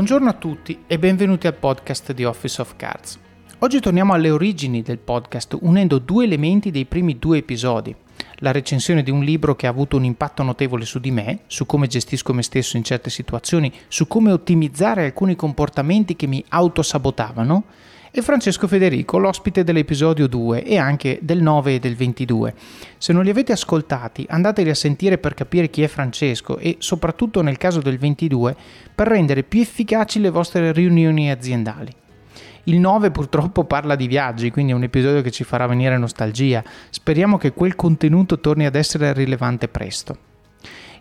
Buongiorno a tutti e benvenuti al podcast di Office of Cards. Oggi torniamo alle origini del podcast unendo due elementi dei primi due episodi. La recensione di un libro che ha avuto un impatto notevole su di me, su come gestisco me stesso in certe situazioni, su come ottimizzare alcuni comportamenti che mi autosabotavano, e Francesco Federico, l'ospite dell'episodio 2 e anche del 9 e del 22. Se non li avete ascoltati, andateli a sentire per capire chi è Francesco e soprattutto nel caso del 22 per rendere più efficaci le vostre riunioni aziendali. Il 9 purtroppo parla di viaggi, quindi è un episodio che ci farà venire nostalgia. Speriamo che quel contenuto torni ad essere rilevante presto.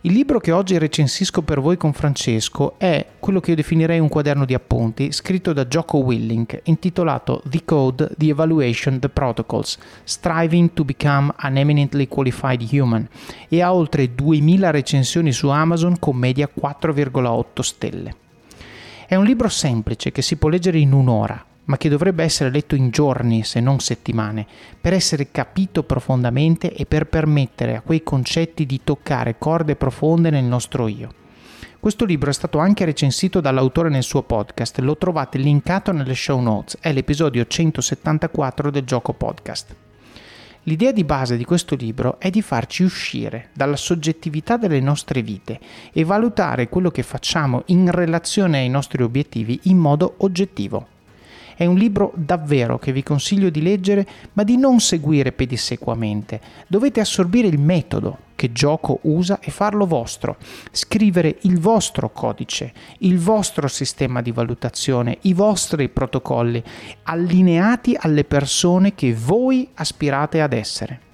Il libro che oggi recensisco per voi con Francesco è quello che io definirei un quaderno di appunti scritto da Jocko Willink intitolato The Code, The Evaluation, The Protocols, Striving to Become an Eminently Qualified Human e ha oltre 2000 recensioni su Amazon con media 4,8 stelle. È un libro semplice che si può leggere in un'ora, ma che dovrebbe essere letto in giorni se non settimane, per essere capito profondamente e per permettere a quei concetti di toccare corde profonde nel nostro io. Questo libro è stato anche recensito dall'autore nel suo podcast, lo trovate linkato nelle show notes, è l'episodio 174 del gioco podcast. L'idea di base di questo libro è di farci uscire dalla soggettività delle nostre vite e valutare quello che facciamo in relazione ai nostri obiettivi in modo oggettivo. È un libro davvero che vi consiglio di leggere, ma di non seguire pedissequamente. Dovete assorbire il metodo che gioco usa e farlo vostro. Scrivere il vostro codice, il vostro sistema di valutazione, i vostri protocolli, allineati alle persone che voi aspirate ad essere.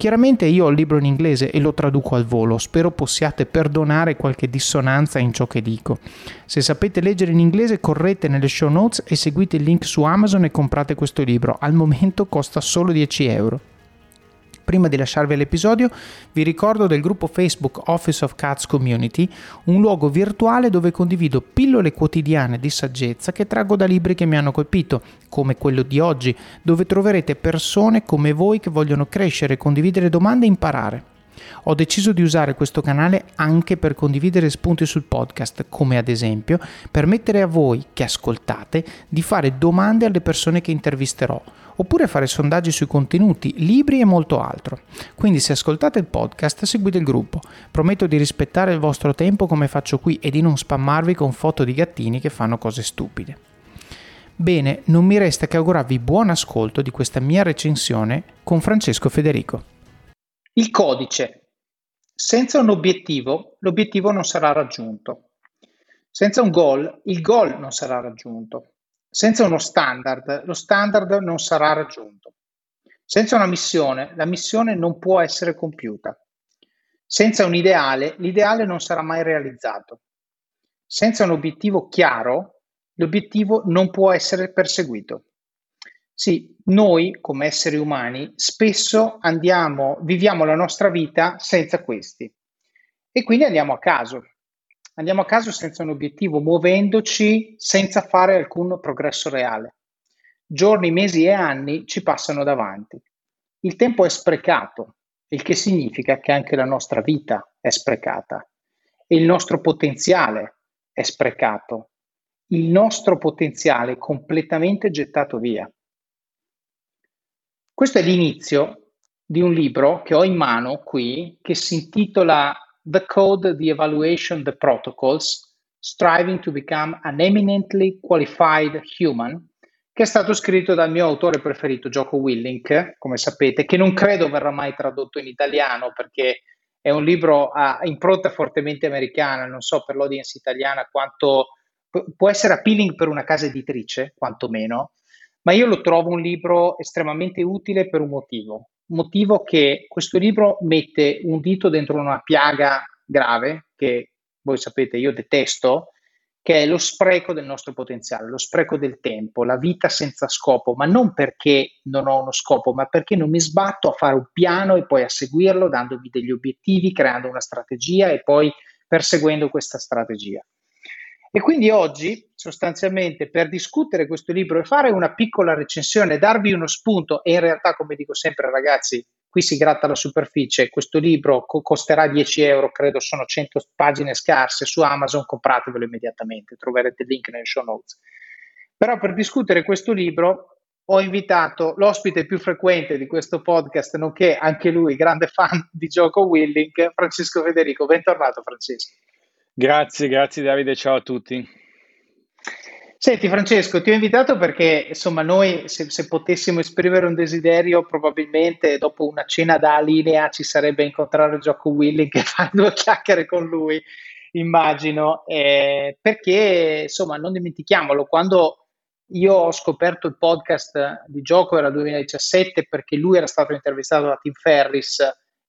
Chiaramente io ho il libro in inglese e lo traduco al volo, spero possiate perdonare qualche dissonanza in ciò che dico. Se sapete leggere in inglese correte nelle show notes e seguite il link su Amazon e comprate questo libro, al momento costa solo 10 euro. Prima di lasciarvi l'episodio, vi ricordo del gruppo Facebook Office of Cats Community, un luogo virtuale dove condivido pillole quotidiane di saggezza che traggo da libri che mi hanno colpito, come quello di oggi, dove troverete persone come voi che vogliono crescere, condividere domande e imparare. Ho deciso di usare questo canale anche per condividere spunti sul podcast, come ad esempio permettere a voi che ascoltate di fare domande alle persone che intervisterò oppure fare sondaggi sui contenuti, libri e molto altro. Quindi se ascoltate il podcast seguite il gruppo. Prometto di rispettare il vostro tempo come faccio qui e di non spammarvi con foto di gattini che fanno cose stupide. Bene, non mi resta che augurarvi buon ascolto di questa mia recensione con Francesco Federico. Il codice. Senza un obiettivo, l'obiettivo non sarà raggiunto. Senza un goal, il goal non sarà raggiunto. Senza uno standard, lo standard non sarà raggiunto. Senza una missione, la missione non può essere compiuta. Senza un ideale, l'ideale non sarà mai realizzato. Senza un obiettivo chiaro, l'obiettivo non può essere perseguito. Sì, noi come esseri umani spesso andiamo, viviamo la nostra vita senza questi e quindi andiamo a caso andiamo a caso senza un obiettivo, muovendoci senza fare alcun progresso reale. Giorni, mesi e anni ci passano davanti. Il tempo è sprecato, il che significa che anche la nostra vita è sprecata e il nostro potenziale è sprecato. Il nostro potenziale è completamente gettato via. Questo è l'inizio di un libro che ho in mano qui che si intitola the code, the evaluation, the protocols, striving to become an eminently qualified human, che è stato scritto dal mio autore preferito, Jocko Willink, come sapete, che non credo verrà mai tradotto in italiano perché è un libro a impronta fortemente americana, non so per l'audience italiana quanto può essere appealing per una casa editrice, quantomeno, ma io lo trovo un libro estremamente utile per un motivo motivo che questo libro mette un dito dentro una piaga grave che voi sapete io detesto, che è lo spreco del nostro potenziale, lo spreco del tempo, la vita senza scopo, ma non perché non ho uno scopo, ma perché non mi sbatto a fare un piano e poi a seguirlo, dandomi degli obiettivi, creando una strategia e poi perseguendo questa strategia. E quindi oggi, sostanzialmente, per discutere questo libro e fare una piccola recensione, darvi uno spunto, e in realtà, come dico sempre, ragazzi, qui si gratta la superficie, questo libro co- costerà 10 euro, credo sono 100 pagine scarse su Amazon, compratevelo immediatamente, troverete il link nelle show notes. Però per discutere questo libro ho invitato l'ospite più frequente di questo podcast, nonché anche lui grande fan di gioco Willing, Francesco Federico. Bentornato Francesco. Grazie, grazie Davide, ciao a tutti. Senti Francesco, ti ho invitato perché insomma noi se, se, potessimo esprimere un desiderio probabilmente dopo una cena da linea ci sarebbe incontrare Gioco Willing e fare due chiacchiere con lui, immagino, eh, perché insomma non dimentichiamolo, quando io ho scoperto il podcast di Gioco era il 2017 perché lui era stato intervistato da Tim Ferris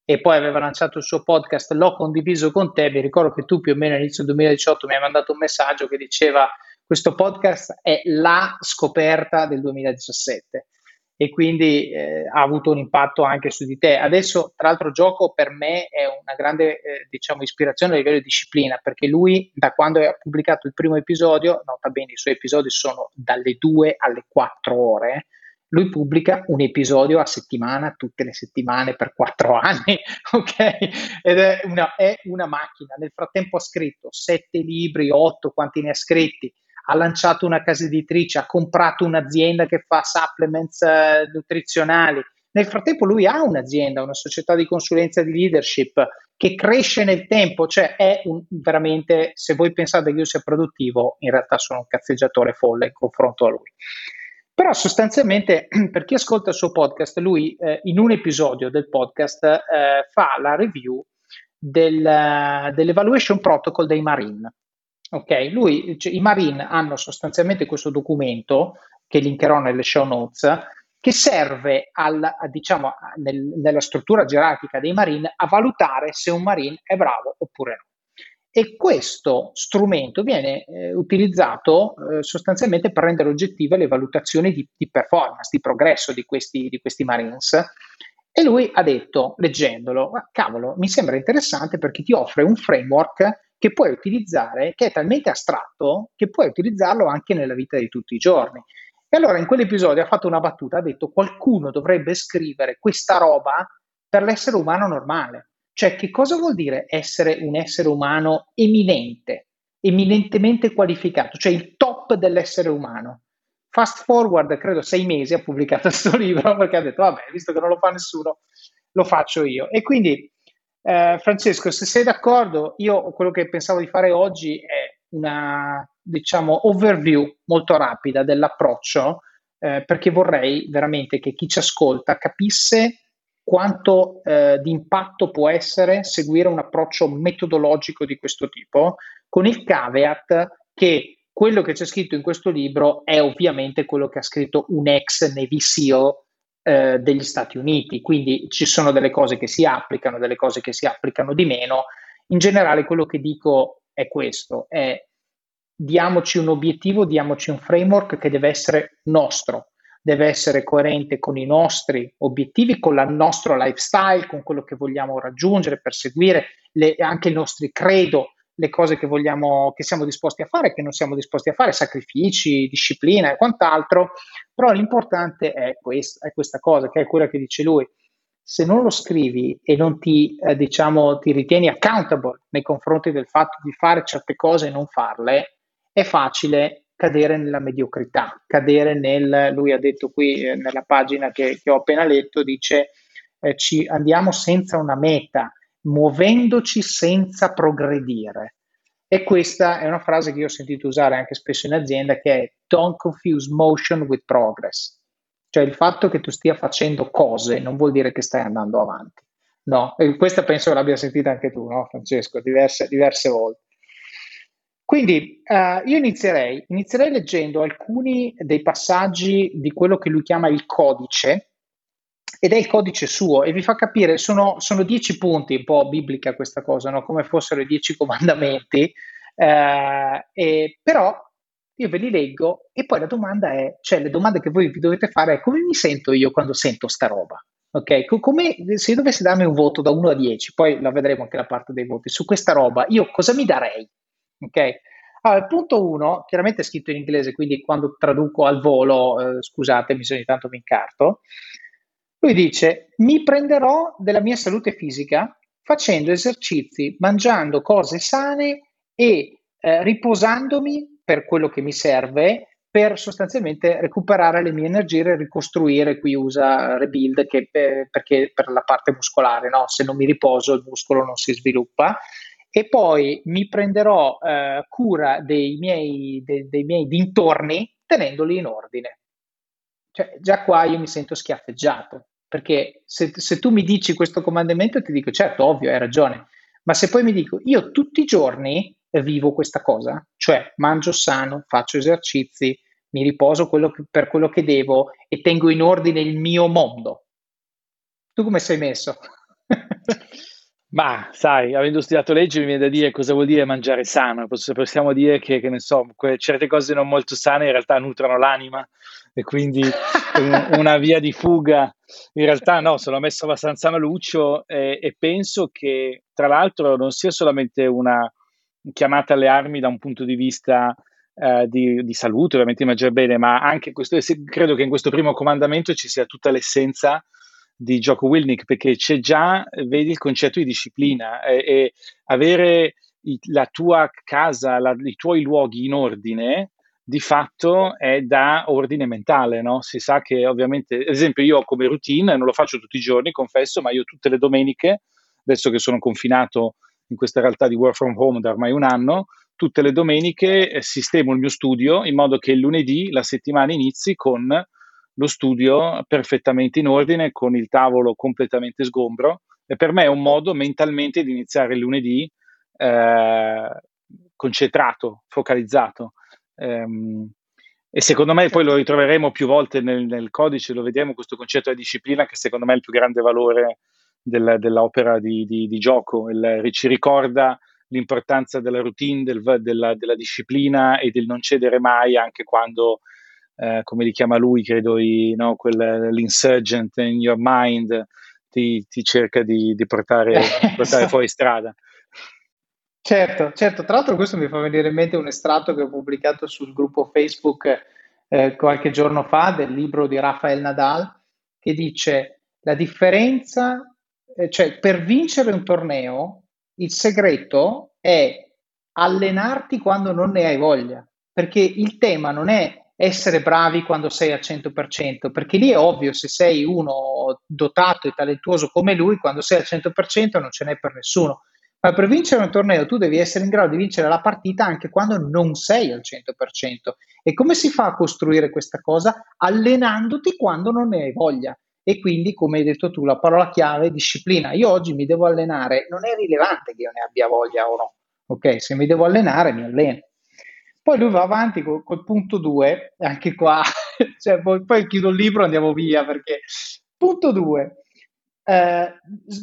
e poi aveva lanciato il suo podcast, l'ho condiviso con te, mi ricordo che tu più o meno all'inizio del 2018 mi hai mandato un messaggio che diceva questo podcast è la scoperta del 2017 e quindi eh, ha avuto un impatto anche su di te. Adesso, tra l'altro, gioco per me è una grande eh, diciamo, ispirazione a livello di disciplina, perché lui, da quando ha pubblicato il primo episodio, nota bene, i suoi episodi sono dalle 2 alle 4 ore, lui pubblica un episodio a settimana, tutte le settimane per quattro anni, ok? Ed è una, è una macchina. Nel frattempo ha scritto sette libri, otto, quanti ne ha scritti? ha lanciato una casa editrice, ha comprato un'azienda che fa supplements eh, nutrizionali. Nel frattempo lui ha un'azienda, una società di consulenza di leadership che cresce nel tempo, cioè è un, veramente, se voi pensate che io sia produttivo, in realtà sono un cazzeggiatore folle in confronto a lui. Però sostanzialmente per chi ascolta il suo podcast, lui eh, in un episodio del podcast eh, fa la review del, dell'evaluation protocol dei Marine. Ok, lui, cioè, i Marine hanno sostanzialmente questo documento che linkerò nelle show notes che serve al, a, diciamo, nel, nella struttura gerarchica dei Marine a valutare se un Marine è bravo oppure no. E questo strumento viene eh, utilizzato eh, sostanzialmente per rendere oggettive le valutazioni di, di performance, di progresso di questi, di questi Marines. E lui ha detto, leggendolo, cavolo, mi sembra interessante perché ti offre un framework che puoi utilizzare, che è talmente astratto che puoi utilizzarlo anche nella vita di tutti i giorni. E allora in quell'episodio ha fatto una battuta, ha detto qualcuno dovrebbe scrivere questa roba per l'essere umano normale. Cioè che cosa vuol dire essere un essere umano eminente, eminentemente qualificato, cioè il top dell'essere umano. Fast forward, credo sei mesi, ha pubblicato questo libro perché ha detto, vabbè, visto che non lo fa nessuno, lo faccio io. E quindi eh, Francesco, se sei d'accordo, io quello che pensavo di fare oggi è una, diciamo, overview molto rapida dell'approccio, eh, perché vorrei veramente che chi ci ascolta capisse quanto eh, di impatto può essere seguire un approccio metodologico di questo tipo, con il caveat che quello che c'è scritto in questo libro è ovviamente quello che ha scritto un ex Navy SEAL eh, degli Stati Uniti, quindi ci sono delle cose che si applicano, delle cose che si applicano di meno. In generale quello che dico è questo, è diamoci un obiettivo, diamoci un framework che deve essere nostro, deve essere coerente con i nostri obiettivi, con il nostro lifestyle, con quello che vogliamo raggiungere, perseguire, le, anche i nostri credo, le cose che vogliamo, che siamo disposti a fare, che non siamo disposti a fare, sacrifici, disciplina e quant'altro, però l'importante è, quest- è questa cosa, che è quella che dice lui. Se non lo scrivi e non ti, eh, diciamo, ti ritieni accountable nei confronti del fatto di fare certe cose e non farle, è facile cadere nella mediocrità, cadere nel, lui ha detto qui eh, nella pagina che, che, ho appena letto, dice eh, ci andiamo senza una meta, muovendoci senza progredire. E questa è una frase che io ho sentito usare anche spesso in azienda che è don't confuse motion with progress. Cioè il fatto che tu stia facendo cose non vuol dire che stai andando avanti. No, e questa penso l'abbia sentita anche tu, no, Francesco, diverse, diverse volte. Quindi uh, io inizierei, inizierei leggendo alcuni dei passaggi di quello che lui chiama il codice ed è il codice suo e vi fa capire, sono, sono dieci punti, un po' biblica questa cosa, no? come fossero i dieci comandamenti, eh, e, però io ve li leggo e poi la domanda è, cioè le domande che voi vi dovete fare è come mi sento io quando sento sta roba? Ok, come se io dovessi darmi un voto da 1 a 10, poi la vedremo anche la parte dei voti, su questa roba, io cosa mi darei? Ok? Allora, il punto 1, chiaramente è scritto in inglese, quindi quando traduco al volo, eh, scusate, ogni tanto mi incarto. Lui dice: mi prenderò della mia salute fisica facendo esercizi, mangiando cose sane e eh, riposandomi per quello che mi serve per sostanzialmente recuperare le mie energie e ricostruire, qui usa Rebuild che, eh, perché per la parte muscolare, no? se non mi riposo il muscolo non si sviluppa e poi mi prenderò eh, cura dei miei, de, dei miei dintorni tenendoli in ordine. Cioè, già qua io mi sento schiaffeggiato, perché se, se tu mi dici questo comandamento ti dico, certo, ovvio, hai ragione, ma se poi mi dico, io tutti i giorni vivo questa cosa, cioè mangio sano, faccio esercizi, mi riposo quello che, per quello che devo e tengo in ordine il mio mondo. Tu come sei messo? Ma sai, avendo studiato legge mi viene da dire cosa vuol dire mangiare sano. Possiamo dire che, che ne so, certe cose non molto sane in realtà nutrono l'anima e quindi una via di fuga. In realtà no, sono messo abbastanza maluccio e, e penso che tra l'altro non sia solamente una, chiamata alle armi da un punto di vista eh, di, di, salute, ovviamente mangiare bene, ma anche questo, credo che in questo primo comandamento ci sia tutta l'essenza di Gioco Wilnick, perché c'è già, vedi, il concetto di disciplina e, e avere i, la tua casa, la, i tuoi luoghi in ordine, di fatto è da ordine mentale, no? Si sa che ovviamente, ad esempio io come routine, non lo faccio tutti i giorni, confesso, ma io tutte le domeniche, adesso che sono confinato in questa realtà di work from home da ormai un anno, tutte le domeniche eh, sistemo il mio studio in modo che il lunedì la settimana inizi con lo studio perfettamente in ordine, con il tavolo completamente sgombro e per me è un modo mentalmente di iniziare il lunedì eh, concentrato, focalizzato. Um, e secondo me poi lo ritroveremo più volte nel, nel, codice, lo vedremo questo concetto di disciplina che secondo me è il più grande valore del, dell'opera di, di, di gioco, il, ci ricorda l'importanza della routine, del, della, della, disciplina e del non cedere mai anche quando, eh, come li chiama lui, credo, i, no, quel, l'insurgent in your mind ti, ti cerca di, di portare, portare fuori strada. Certo, certo, tra l'altro questo mi fa venire in mente un estratto che ho pubblicato sul gruppo Facebook eh, qualche giorno fa del libro di Rafael Nadal che dice la differenza eh, cioè per vincere un torneo il segreto è allenarti quando non ne hai voglia, perché il tema non è essere bravi quando sei al 100%, perché lì è ovvio se sei uno dotato e talentuoso come lui, quando sei al 100% non ce n'è per nessuno. Ma per vincere un torneo tu devi essere in grado di vincere la partita anche quando non sei al 100%. E come si fa a costruire questa cosa? Allenandoti quando non ne hai voglia e quindi, come hai detto tu, la parola chiave è disciplina. Io oggi mi devo allenare, non è rilevante che io ne abbia voglia o no, ok? Se mi devo allenare, mi alleno. Poi lui va avanti col, col punto 2, anche qua, cioè, poi, poi, chiudo il libro e andiamo via perché... Punto 2, eh,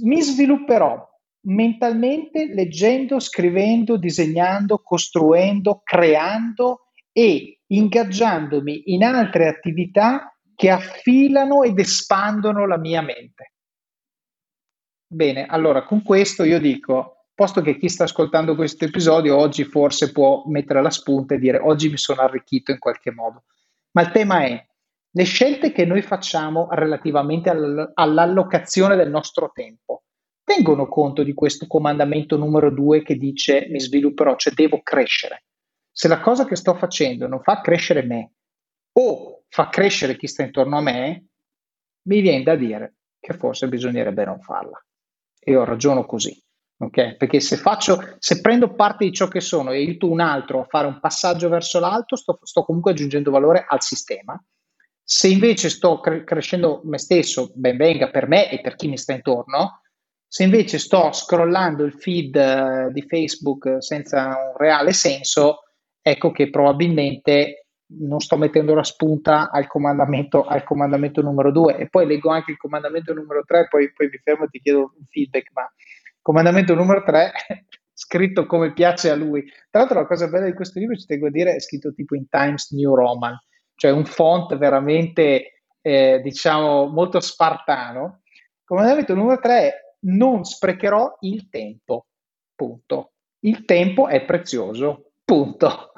mi svilupperò mentalmente leggendo, scrivendo, disegnando, costruendo, creando e ingaggiandomi in altre attività che affilano ed espandono la mia mente. Bene, allora con questo io dico, posto che chi sta ascoltando questo episodio oggi forse può mettere la spunta e dire oggi mi sono arricchito in qualche modo, ma il tema è le scelte che noi facciamo relativamente all'allocazione del nostro tempo tengono conto di questo comandamento numero due che dice mi svilupperò, cioè devo crescere. Se la cosa che sto facendo non fa crescere me o fa crescere chi sta intorno a me, mi viene da dire che forse bisognerebbe non farla. E io ragiono così. Okay? Perché se, faccio, se prendo parte di ciò che sono e aiuto un altro a fare un passaggio verso l'alto, sto, sto comunque aggiungendo valore al sistema. Se invece sto cre- crescendo me stesso, ben venga per me e per chi mi sta intorno. Se invece sto scrollando il feed uh, di Facebook senza un reale senso, ecco che probabilmente non sto mettendo la spunta al comandamento, al comandamento numero 2 e poi leggo anche il comandamento numero 3 poi, poi mi fermo e ti chiedo un feedback ma comandamento numero 3 scritto come piace a lui. Tra l'altro la cosa bella di questo libro ci tengo a dire è scritto tipo in Times New Roman cioè un font veramente eh, diciamo molto spartano. Comandamento numero 3 è non sprecherò il tempo punto. Il tempo è prezioso punto.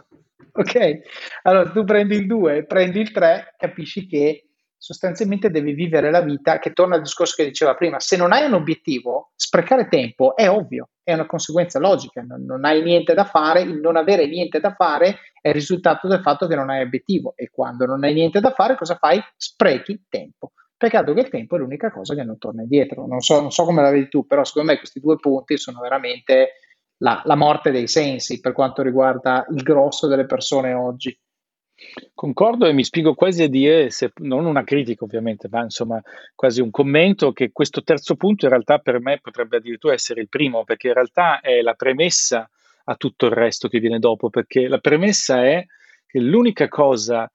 Ok? Allora tu prendi il 2, prendi il 3, capisci che sostanzialmente devi vivere la vita che torna al discorso che diceva prima. Se non hai un obiettivo, sprecare tempo è ovvio, è una conseguenza logica. Non, non, hai niente da fare, il non avere niente da fare è il risultato del fatto che non hai obiettivo. E quando non hai niente da fare, cosa fai? Sprechi tempo. Peccato che il tempo è l'unica cosa che non torna indietro. Non so, non so come la vedi tu, però secondo me questi due punti sono veramente la, la morte dei sensi per quanto riguarda il grosso delle persone oggi. Concordo e mi spiego quasi a dire, se, non una critica ovviamente, ma insomma quasi un commento, che questo terzo punto in realtà per me potrebbe addirittura essere il primo, perché in realtà è la premessa a tutto il resto che viene dopo, perché la premessa è che l'unica cosa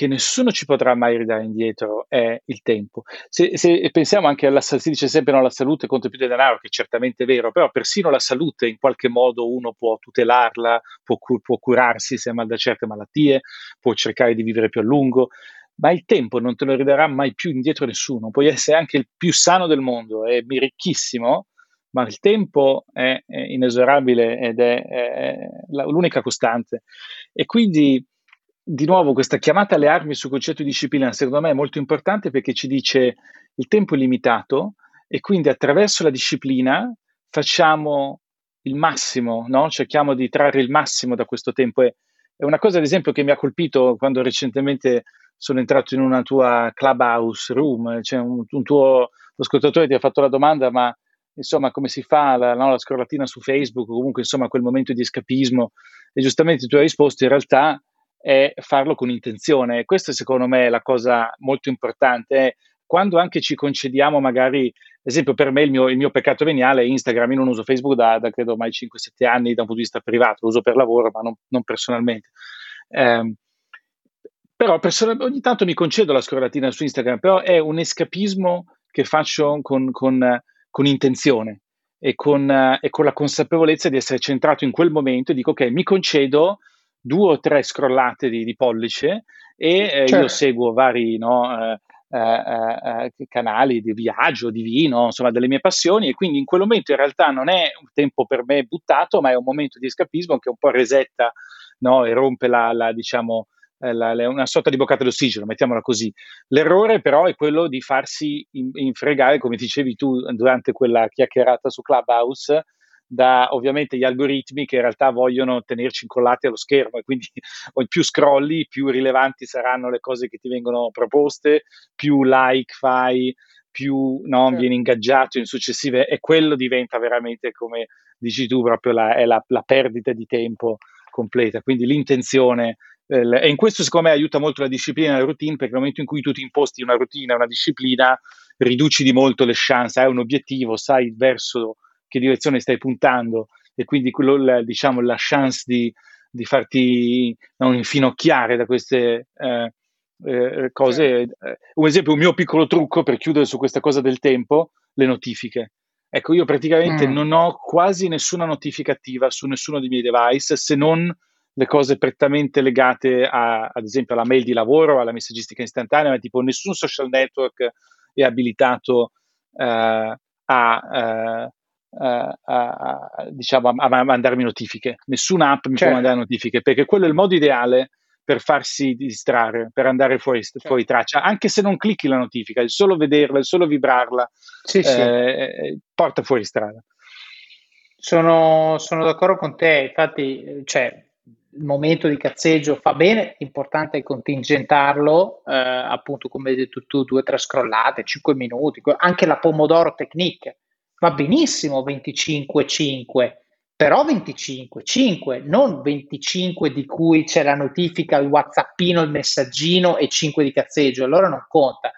che nessuno ci potrà mai ridare indietro è il tempo. Se, se pensiamo anche alla salute, si dice sempre no, la salute conta più del denaro, che certamente è vero, però persino la salute in qualche modo uno può tutelarla, può, può curarsi se ha mal da certe malattie, può cercare di vivere più a lungo, ma il tempo non te lo ridarà mai più indietro nessuno. Puoi essere anche il più sano del mondo e ricchissimo, ma il tempo è, è inesorabile ed è, è, l'unica costante. E quindi di nuovo questa chiamata alle armi sul concetto di disciplina secondo me è molto importante perché ci dice il tempo è limitato e quindi attraverso la disciplina facciamo il massimo, no? cerchiamo di trarre il massimo da questo tempo. È, una cosa ad esempio che mi ha colpito quando recentemente sono entrato in una tua clubhouse room, cioè un, un tuo ascoltatore ti ha fatto la domanda ma insomma come si fa la, no, la scrollatina su Facebook o comunque insomma quel momento di escapismo e giustamente tu hai risposto in realtà è farlo con intenzione. Questa secondo me è la cosa molto importante. Quando anche ci concediamo magari, ad esempio per me il mio, il mio peccato veniale è Instagram, io non uso Facebook da, da credo ormai 5-7 anni da un punto di vista privato, lo uso per lavoro ma non, non personalmente. Eh, però person- ogni tanto mi concedo la scrollatina su Instagram, però è un escapismo che faccio con, con, con intenzione e con, e con la consapevolezza di essere centrato in quel momento e dico ok, mi concedo due o tre scrollate di, di pollice e eh, certo. io seguo vari no, eh, eh, eh, canali di viaggio, di vino, insomma delle mie passioni e quindi in quel momento in realtà non è un tempo per me buttato, ma è un momento di escapismo che un po' resetta no, e rompe la, la diciamo, eh, la, la, una sorta di boccata d'ossigeno, mettiamola così. L'errore però è quello di farsi infregare, come dicevi tu durante quella chiacchierata su Clubhouse, da ovviamente gli algoritmi che in realtà vogliono tenerci incollati allo schermo e quindi più scrolli, più rilevanti saranno le cose che ti vengono proposte, più like fai, più no, certo. vieni ingaggiato in successive e quello diventa veramente come dici tu proprio la, è la, la perdita di tempo completa. Quindi l'intenzione eh, e in questo secondo me aiuta molto la disciplina e la routine perché nel momento in cui tu ti imposti una routine, una disciplina, riduci di molto le chance, hai un obiettivo, sai verso che direzione stai puntando e quindi quello, la, diciamo, la chance di, di farti non infinocchiare da queste eh, eh, cose. Certo. Eh, un esempio, un mio piccolo trucco per chiudere su questa cosa del tempo, le notifiche. Ecco, io praticamente mm. non ho quasi nessuna notifica attiva su nessuno dei miei device se non le cose prettamente legate a, ad esempio alla mail di lavoro, alla messaggistica istantanea, ma tipo nessun social network è abilitato uh, a, uh, a, a, diciamo, a, a, mandarmi notifiche. Nessuna app mi certo. può mandare notifiche perché quello è il modo ideale per farsi distrarre, per andare fuori, certo. fuori traccia, anche se non clicchi la notifica, il solo vederla, il solo vibrarla sì, eh, sì. Eh, porta fuori strada. Sono, sono, d'accordo con te, infatti cioè, il momento di cazzeggio fa bene, l'importante è contingentarlo, eh, appunto come hai detto tu, due o tre scrollate, cinque minuti, anche la Pomodoro Technique, va benissimo 25-5, però 25-5, non 25 di cui c'è la notifica, il whatsappino, il messaggino e 5 di cazzeggio, allora non conta.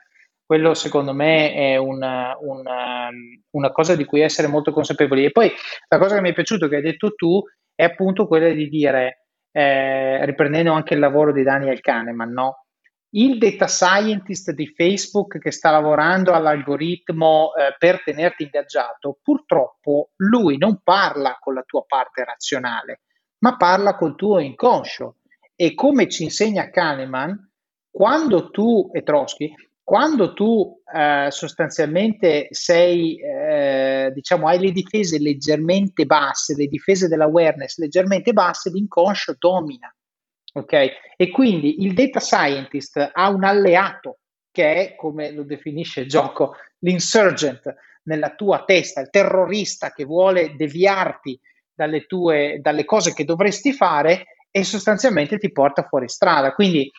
Quello secondo me è una, una, una cosa di cui essere molto consapevoli. E poi la cosa che mi è piaciuto che hai detto tu è appunto quella di dire, eh, riprendendo anche il lavoro di Daniel Kahneman, no? Il data scientist di Facebook che sta lavorando all'algoritmo eh, per tenerti ingaggiato, purtroppo lui non parla con la tua parte razionale, ma parla col tuo inconscio. E come ci insegna Kahneman, quando tu, e Trotsky, quando tu eh, sostanzialmente sei, eh, diciamo, hai le difese leggermente basse, le difese dell'awareness leggermente basse, l'inconscio domina. Ok? E quindi il data scientist ha un alleato che è, come lo definisce il gioco, l'insurgent nella tua testa, il terrorista che vuole deviarti dalle, tue, dalle cose che dovresti fare e sostanzialmente ti porta fuori strada. Quindi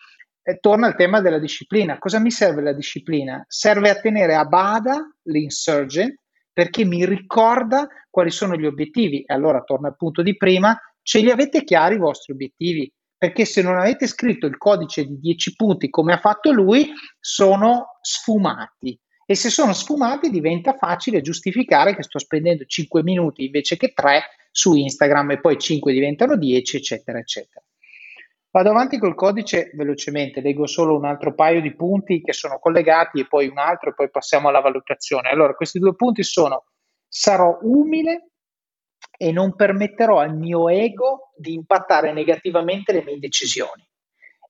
eh, torna al tema della disciplina. Cosa mi serve la disciplina? Serve a tenere a bada l'insurgent perché mi ricorda quali sono gli obiettivi. E allora torna al punto di prima, ce li avete chiari i vostri obiettivi? Perché se non avete scritto il codice di 10 punti come ha fatto lui, sono sfumati. E se sono sfumati diventa facile giustificare che sto spendendo 5 minuti invece che 3 su Instagram e poi 5 diventano 10, eccetera, eccetera. Vado avanti col codice velocemente, leggo solo un altro paio di punti che sono collegati e poi un altro e poi passiamo alla valutazione. Allora, questi due punti sono sarò umile e non permetterò al mio ego di impattare negativamente le mie decisioni.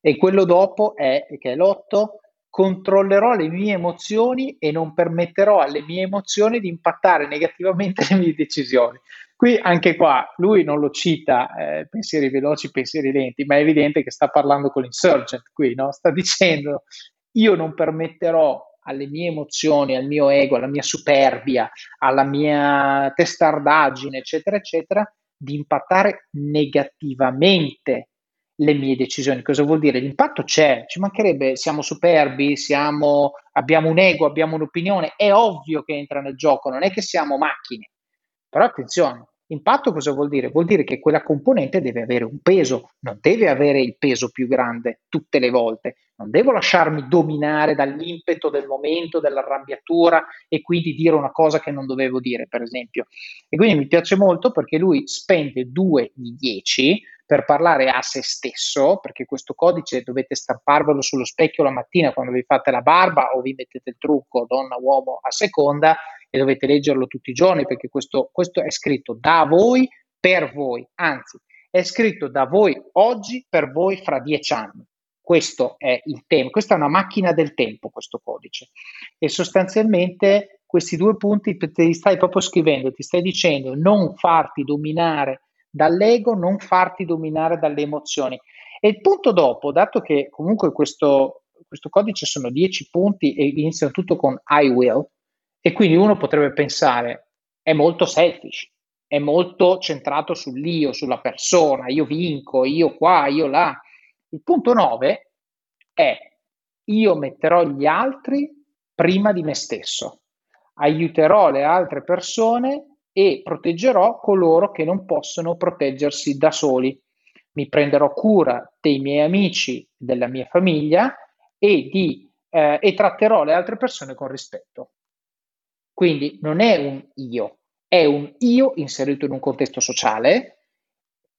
E quello dopo è, che è l'otto, controllerò le mie emozioni e non permetterò alle mie emozioni di impattare negativamente le mie decisioni. Qui anche qua lui non lo cita eh, pensieri veloci, pensieri lenti, ma è evidente che sta parlando con l'insurgent qui, no? sta dicendo io non permetterò alle mie emozioni, al mio ego, alla mia superbia, alla mia testardaggine, eccetera, eccetera, di impattare negativamente le mie decisioni. Cosa vuol dire? L'impatto c'è, ci mancherebbe, siamo superbi, siamo, abbiamo un ego, abbiamo un'opinione, è ovvio che entra nel gioco, non è che siamo macchine. Però attenzione, impatto cosa vuol dire? Vuol dire che quella componente deve avere un peso, non deve avere il peso più grande tutte le volte. Non devo lasciarmi dominare dall'impeto del momento, dell'arrabbiatura e quindi dire una cosa che non dovevo dire, per esempio. E quindi mi piace molto perché lui spende 2 di 10 per parlare a se stesso, perché questo codice dovete stamparvelo sullo specchio la mattina quando vi fate la barba o vi mettete il trucco donna, uomo a seconda e dovete leggerlo tutti i giorni perché questo, questo è scritto da voi per voi, anzi è scritto da voi oggi per voi fra dieci anni. Questo è il tema, questa è una macchina del tempo, questo codice. E sostanzialmente questi due punti te li stai proprio scrivendo, ti stai dicendo non farti dominare dall'ego, non farti dominare dalle emozioni. E il punto dopo, dato che comunque questo, questo codice sono 10 punti e iniziano tutto con I will, e quindi uno potrebbe pensare, è molto selfish, è molto centrato sull'io, sulla persona, io vinco, io qua, io là. Il punto 9 è io metterò gli altri prima di me stesso, aiuterò le altre persone e proteggerò coloro che non possono proteggersi da soli. Mi prenderò cura dei miei amici, della mia famiglia e, di, eh, e tratterò le altre persone con rispetto. Quindi non è un io, è un io inserito in un contesto sociale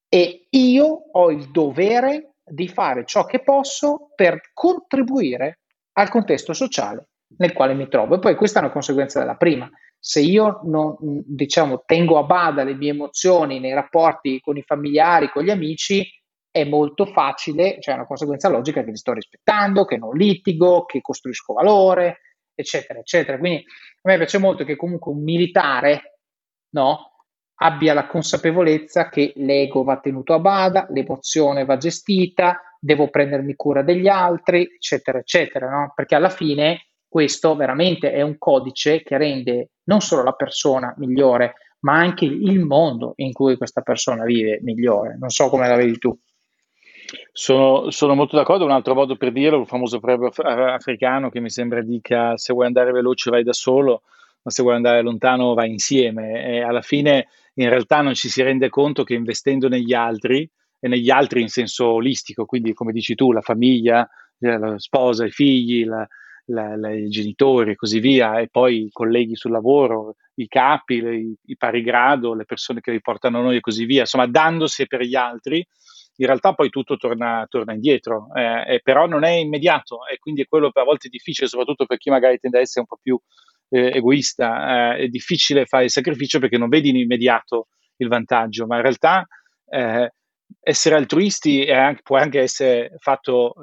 e io ho il dovere di fare ciò che posso per contribuire al contesto sociale nel quale mi trovo. E poi questa è una conseguenza della prima. Se io non, diciamo, tengo a bada le mie emozioni nei rapporti con i familiari, con gli amici, è molto facile, cioè è una conseguenza logica che li sto rispettando, che non litigo, che costruisco valore, eccetera, eccetera. Quindi a me piace molto che comunque un militare no, abbia la consapevolezza che l'ego va tenuto a bada, l'emozione va gestita, devo prendermi cura degli altri, eccetera, eccetera, no? perché alla fine questo veramente è un codice che rende non solo la persona migliore, ma anche il mondo in cui questa persona vive migliore. Non so come la vedi tu. Sono, sono, molto d'accordo. Un altro modo per dirlo, il famoso proverbio africano che mi sembra dica: se vuoi andare veloce vai da solo, ma se vuoi andare lontano vai insieme. E alla fine, in realtà, non ci si rende conto che investendo negli altri, e negli altri in senso olistico, quindi come dici tu, la famiglia, la sposa, i figli, la, la, la, i genitori e così via, e poi i colleghi sul lavoro, i capi, le, i, pari grado, le persone che riportano noi e così via, insomma, dandosi per gli altri in realtà poi tutto torna, torna indietro, eh, però non è immediato e quindi è quello a volte difficile, soprattutto per chi magari tende ad essere un po' più eh, egoista, eh, è difficile fare il sacrificio perché non vedi in immediato il vantaggio, ma in realtà eh, essere altruisti anche, può anche essere fatto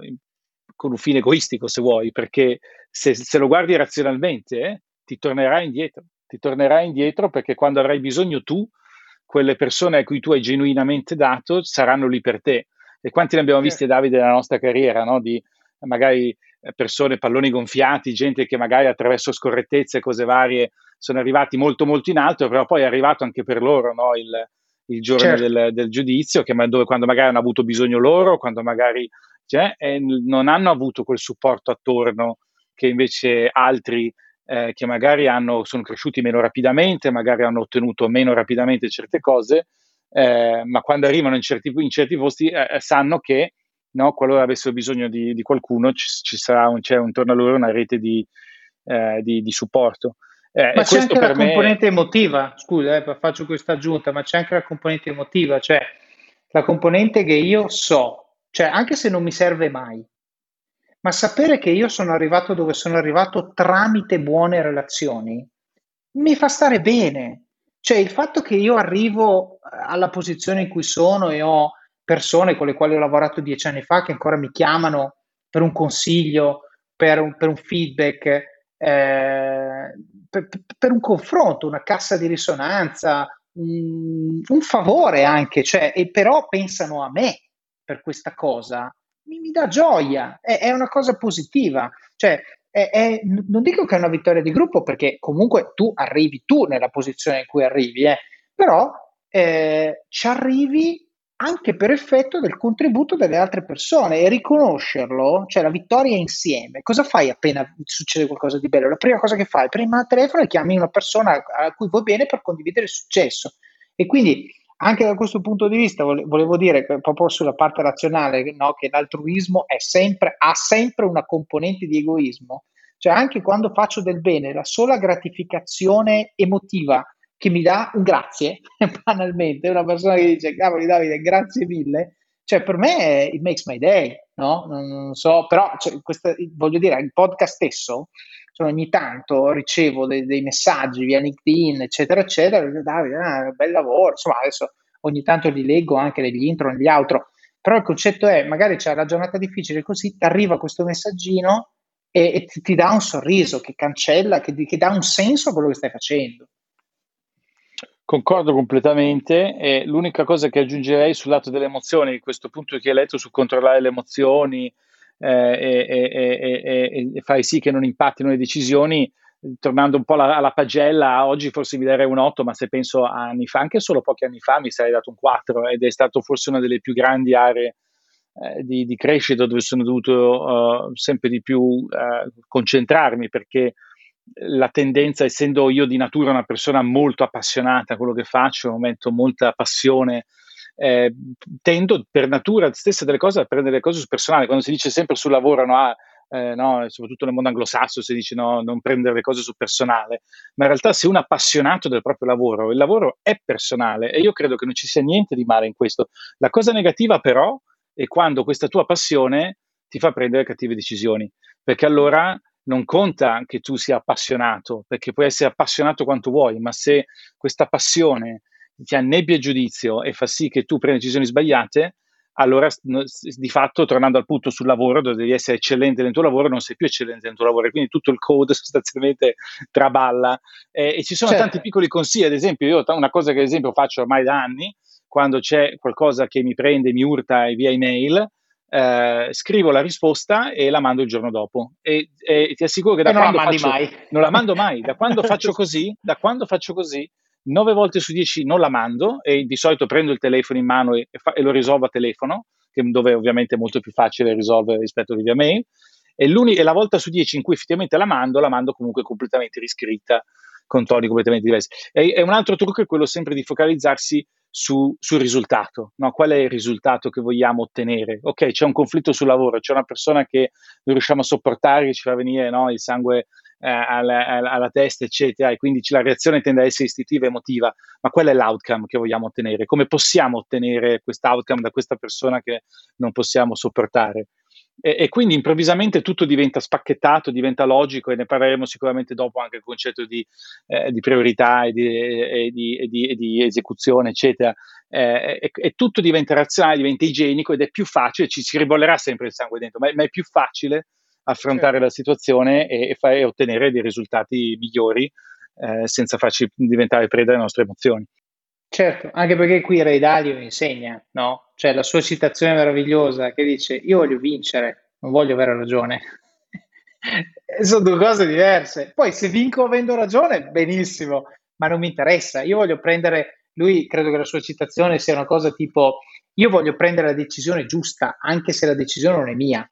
con un fine egoistico se vuoi, perché se, se lo guardi razionalmente eh, ti tornerà indietro, ti tornerà indietro perché quando avrai bisogno tu quelle persone a cui tu hai genuinamente dato saranno lì per te. E quanti ne abbiamo visti, Davide, nella nostra carriera, no? di magari persone, palloni gonfiati, gente che magari attraverso scorrettezze e cose varie sono arrivati molto molto in alto, però poi è arrivato anche per loro no? il, il, giorno certo. del, del, giudizio, che, dove, quando magari hanno avuto bisogno loro, quando magari cioè, non hanno avuto quel supporto attorno che invece altri eh, che magari hanno, sono cresciuti meno rapidamente, magari hanno ottenuto meno rapidamente certe cose, eh, ma quando arrivano in certi, in certi posti eh, eh sanno che no, qualora avessero bisogno di, di qualcuno ci, ci, sarà un, c'è intorno a loro una rete di, eh, di, di supporto. Eh, ma c'è anche la me... componente emotiva, scusa, faccio questa aggiunta, ma c'è anche la componente emotiva, cioè la componente che io so, cioè anche se non mi serve mai, ma sapere che io sono arrivato dove sono arrivato tramite buone relazioni mi fa stare bene. Cioè il fatto che io arrivo alla posizione in cui sono e ho persone con le quali ho lavorato dieci anni fa che ancora mi chiamano per un consiglio, per un, per un feedback, eh, per, per, un confronto, una cassa di risonanza, un, un favore anche, cioè, e però pensano a me per questa cosa, mi, mi dà gioia, è, è, una cosa positiva. Cioè, è, è, non dico che è una vittoria di gruppo perché comunque tu arrivi tu nella posizione in cui arrivi, eh, però eh, ci arrivi anche per effetto del contributo delle altre persone e riconoscerlo, cioè la vittoria insieme. Cosa fai appena succede qualcosa di bello? La prima cosa che fai, prima al telefono chiami una persona a cui vuoi bene per condividere il successo. E quindi anche da questo punto di vista volevo dire proprio sulla parte razionale no, che l'altruismo sempre, ha sempre una componente di egoismo. Cioè anche quando faccio del bene, la sola gratificazione emotiva che mi dà un grazie, banalmente, una persona che dice, cavoli Davide, grazie mille, cioè per me it makes my day, no? Non, non so, però cioè, questa, voglio dire, il podcast stesso, cioè, ogni tanto ricevo dei, dei, messaggi via LinkedIn, eccetera, eccetera, Davide, ah, bel lavoro, insomma adesso ogni tanto li leggo anche negli intro, negli outro, però il concetto è, magari c'è la giornata difficile così, ti arriva questo messaggino e, e ti, ti, dà un sorriso che cancella, che, che dà un senso a quello che stai facendo. Concordo completamente. E l'unica cosa che aggiungerei sul lato delle emozioni, questo punto che hai letto su controllare le emozioni e, e, e, e, fare sì che non impattino le decisioni, tornando un po' alla, alla, pagella, oggi forse mi darei un 8, ma se penso a anni fa, anche solo pochi anni fa, mi sarei dato un 4 ed è stato forse una delle più grandi aree eh, di, di, crescita dove sono dovuto uh, sempre di più uh, concentrarmi perché la tendenza, essendo io di natura una persona molto appassionata a quello che faccio, metto molta passione, eh, tendo per natura stessa delle cose a prendere le cose sul personale. Quando si dice sempre sul lavoro, no, ah, eh, no, soprattutto nel mondo anglosassone si dice no, non prendere le cose sul personale, ma in realtà se uno è appassionato del proprio lavoro, il lavoro è personale e io credo che non ci sia niente di male in questo. La cosa negativa però è quando questa tua passione ti fa prendere cattive decisioni, perché allora non conta che tu sia appassionato, perché puoi essere appassionato quanto vuoi, ma se questa passione ti annebbia il giudizio e fa sì che tu prendi decisioni sbagliate, allora di fatto tornando al punto sul lavoro dove devi essere eccellente nel tuo lavoro non sei più eccellente nel tuo lavoro e quindi tutto il code sostanzialmente traballa eh, e ci sono certo. tanti piccoli consigli ad esempio io una cosa che ad esempio faccio ormai da anni quando c'è qualcosa che mi prende mi urta via email eh, scrivo la risposta e la mando il giorno dopo. E, e ti assicuro che da e quando non la faccio, mai. Non la mando mai. Da quando faccio così, da quando faccio così, 9 volte su 10 non la mando e di solito prendo il telefono in mano e, fa, e lo risolvo a telefono, dove ovviamente è molto più facile risolvere rispetto a via mail. E, e la volta su 10 in cui effettivamente la mando, la mando comunque completamente riscritta con toni completamente diversi. E, e un altro trucco è quello sempre di focalizzarsi su, sul risultato, no? qual è il risultato che vogliamo ottenere? Ok, c'è un conflitto sul lavoro, c'è una persona che non riusciamo a sopportare, che ci fa venire no, il sangue eh, alla, alla, testa, eccetera, e quindi la reazione tende ad essere istintiva e emotiva, ma qual è l'outcome che vogliamo ottenere? Come possiamo ottenere quest'outcome da questa persona che non possiamo sopportare? E, e, quindi improvvisamente tutto diventa spacchettato, diventa logico e ne parleremo sicuramente dopo anche il concetto di, eh, di priorità e di, e, di, e di, esecuzione, eccetera. Eh, e, tutto diventa razionale, diventa igienico ed è più facile, ci si ribollerà sempre il sangue dentro, ma, ma è più facile affrontare certo. la situazione e, fa, ottenere dei risultati migliori eh, senza farci diventare preda delle nostre emozioni. Certo, anche perché qui Ray Dalio insegna, no? Cioè la sua citazione meravigliosa che dice io voglio vincere, non voglio avere ragione. sono due cose diverse. Poi se vinco avendo ragione, benissimo, ma non mi interessa. Io voglio prendere, lui credo che la sua citazione sia una cosa tipo, io voglio prendere la decisione giusta, anche se la decisione non è mia.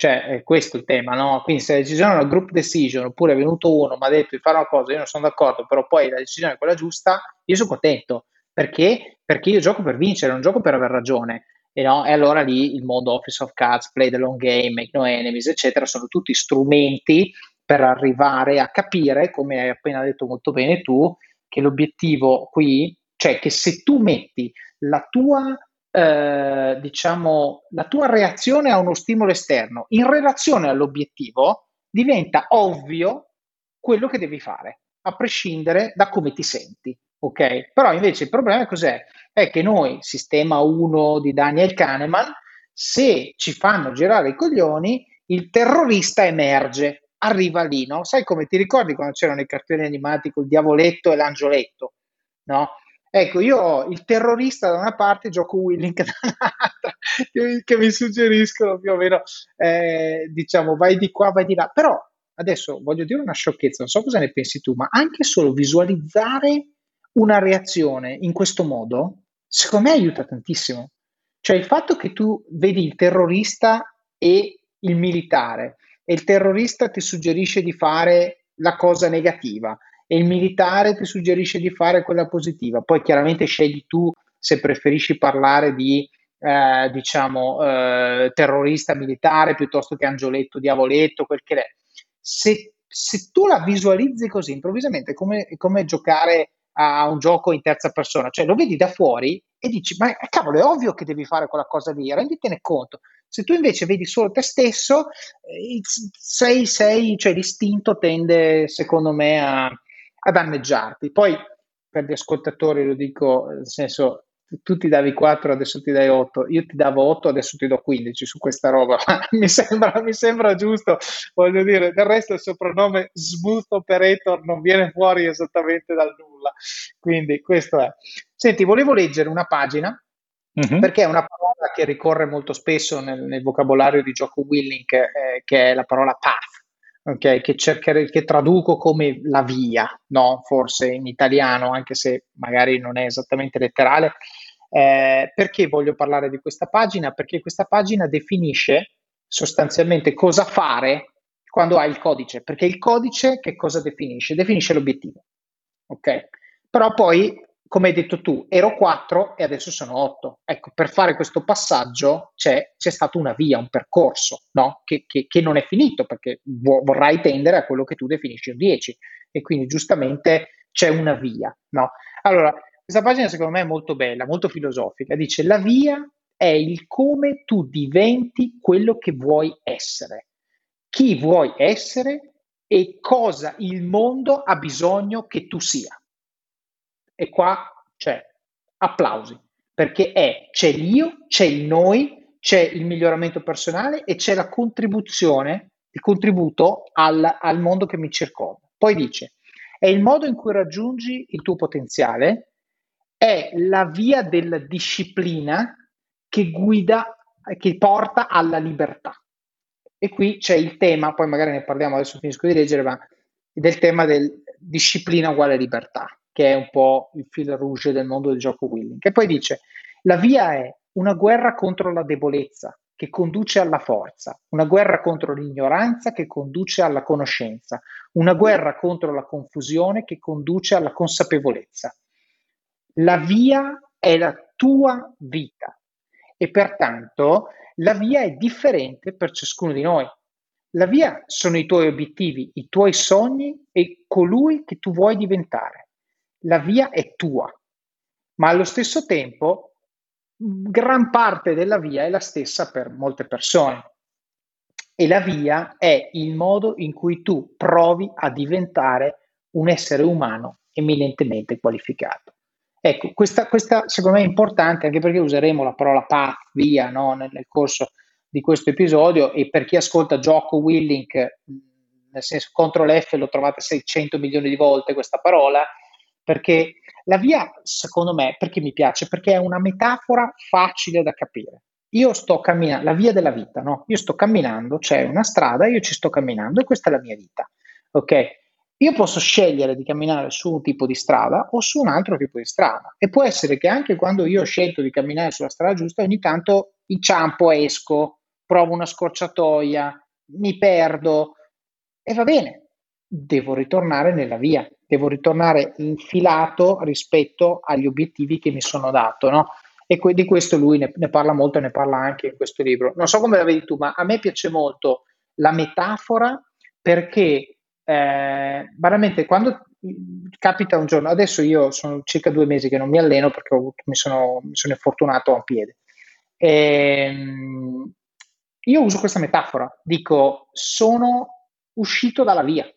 Cioè, è questo il tema, no? Quindi se la decisione è una group decision, oppure è venuto uno, mi ha detto di fare una cosa, io non sono d'accordo, però poi la decisione è quella giusta, io sono contento. Perché? Perché io gioco per vincere, non gioco per aver ragione. E, no? e allora lì il mondo Office of Cards, Play the Long Game, Make No Enemies, eccetera, sono tutti strumenti per arrivare a capire, come hai appena detto molto bene tu, che l'obiettivo qui, cioè che se tu metti la tua, eh, diciamo, la tua reazione a uno stimolo esterno in relazione all'obiettivo, diventa ovvio quello che devi fare, a prescindere da come ti senti. Ok? Però invece il problema cos'è? È che noi, sistema 1 di Daniel Kahneman, se ci fanno girare i coglioni, il terrorista emerge, arriva lì, no? Sai come ti ricordi quando c'erano i cartoni animati col diavoletto e l'angioletto, no? Ecco, io ho il terrorista da una parte, gioco Willink dall'altra, che, che mi suggeriscono più o meno, eh, diciamo, vai di qua, vai di là. Però adesso voglio dire una sciocchezza, non so cosa ne pensi tu, ma anche solo visualizzare una reazione in questo modo, secondo me aiuta tantissimo. Cioè il fatto che tu vedi il terrorista e il militare e il terrorista ti suggerisce di fare la cosa negativa e il militare ti suggerisce di fare quella positiva. Poi chiaramente scegli tu se preferisci parlare di eh, diciamo eh, terrorista militare piuttosto che angioletto, diavoletto, quel che è. Se, se tu la visualizzi così improvvisamente, come, come giocare a un gioco in terza persona, cioè lo vedi da fuori e dici, ma cavolo, è ovvio che devi fare quella cosa lì, renditene conto. Se tu invece vedi solo te stesso, eh, sei, sei, cioè l'istinto tende, secondo me, a, a danneggiarti. Poi, per gli ascoltatori lo dico, nel senso, tu ti davi 4, adesso ti dai 8, io ti davo 8, adesso ti do 15 su questa roba, mi, sembra, mi sembra giusto, voglio dire, del resto il soprannome Smooth Operator non viene fuori esattamente dal nulla, quindi questo è. Senti, volevo leggere una pagina, mm-hmm. perché è una parola che ricorre molto spesso nel, nel vocabolario di gioco Willing, eh, che è la parola path, Okay, che, cercare, che traduco come la via, no? forse in italiano, anche se magari non è esattamente letterale. Eh, perché voglio parlare di questa pagina? Perché questa pagina definisce sostanzialmente cosa fare quando hai il codice, perché il codice che cosa definisce? Definisce l'obiettivo. Ok? Però poi come hai detto tu, ero 4 e adesso sono 8. Ecco, per fare questo passaggio c'è, c'è stata una via, un percorso, no? che, che, che, non è finito perché vorrai tendere a quello che tu definisci un 10 e quindi giustamente c'è una via. No? Allora, questa pagina secondo me è molto bella, molto filosofica. Dice la via è il come tu diventi quello che vuoi essere, chi vuoi essere e cosa il mondo ha bisogno che tu sia. E qua c'è applausi, perché è, c'è l'io, c'è il noi, c'è il miglioramento personale e c'è la contribuzione, il contributo al, al mondo che mi circonda. Poi dice, è il modo in cui raggiungi il tuo potenziale, è la via della disciplina che guida, che porta alla libertà. E qui c'è il tema, poi magari ne parliamo, adesso finisco di leggere, ma del tema del disciplina uguale libertà che è un po' il fil rouge del mondo del gioco Willing. Che poi dice: La via è una guerra contro la debolezza che conduce alla forza, una guerra contro l'ignoranza che conduce alla conoscenza, una guerra contro la confusione che conduce alla consapevolezza. La via è la tua vita e pertanto la via è differente per ciascuno di noi. La via sono i tuoi obiettivi, i tuoi sogni e colui che tu vuoi diventare la via è tua, ma allo stesso tempo gran parte della via è la stessa per molte persone. E la via è il modo in cui tu provi a diventare un essere umano eminentemente qualificato. Ecco, questa, questa secondo me è importante anche perché useremo la parola path, via, no, nel, nel, corso di questo episodio e per chi ascolta gioco Willink, nel senso CTRL F lo trovate 600 milioni di volte questa parola, perché la via, secondo me, perché mi piace? Perché è una metafora facile da capire. io sto camminando, la via della vita, no? Io sto camminando, c'è una strada, io ci sto camminando e questa è la mia vita, ok? Io posso scegliere di camminare su un tipo di strada o su un altro tipo di strada e può essere che anche quando io ho scelto di camminare sulla strada giusta, ogni tanto inciampo, esco, provo una scorciatoia, mi perdo e va bene, devo ritornare nella via, devo ritornare infilato rispetto agli obiettivi che mi sono dato, no? E que- di questo lui ne, ne parla molto e ne parla anche in questo libro. Non so come la vedi tu, ma a me piace molto la metafora perché eh, veramente quando capita un giorno, adesso io sono circa due mesi che non mi alleno perché ho, mi, sono, mi, sono, infortunato a un piede. E, ehm, io uso questa metafora, dico sono uscito dalla via,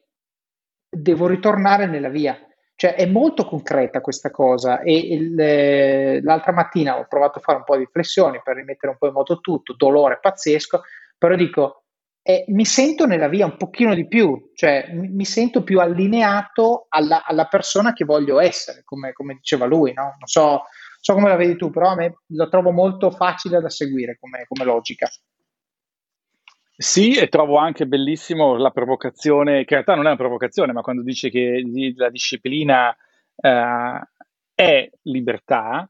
devo ritornare nella via. Cioè è molto concreta questa cosa e il, eh, l'altra mattina ho provato a fare un po' di flessioni per rimettere un po' in moto tutto, dolore pazzesco, però dico eh, mi sento nella via un pochino di più, cioè mi, mi sento più allineato alla, alla, persona che voglio essere, come, come diceva lui, no? Non so, so, come la vedi tu, però a me lo trovo molto facile da seguire come, come logica. Sì, e trovo anche bellissimo la provocazione, che in realtà non è una provocazione, ma quando dice che la disciplina eh, è libertà,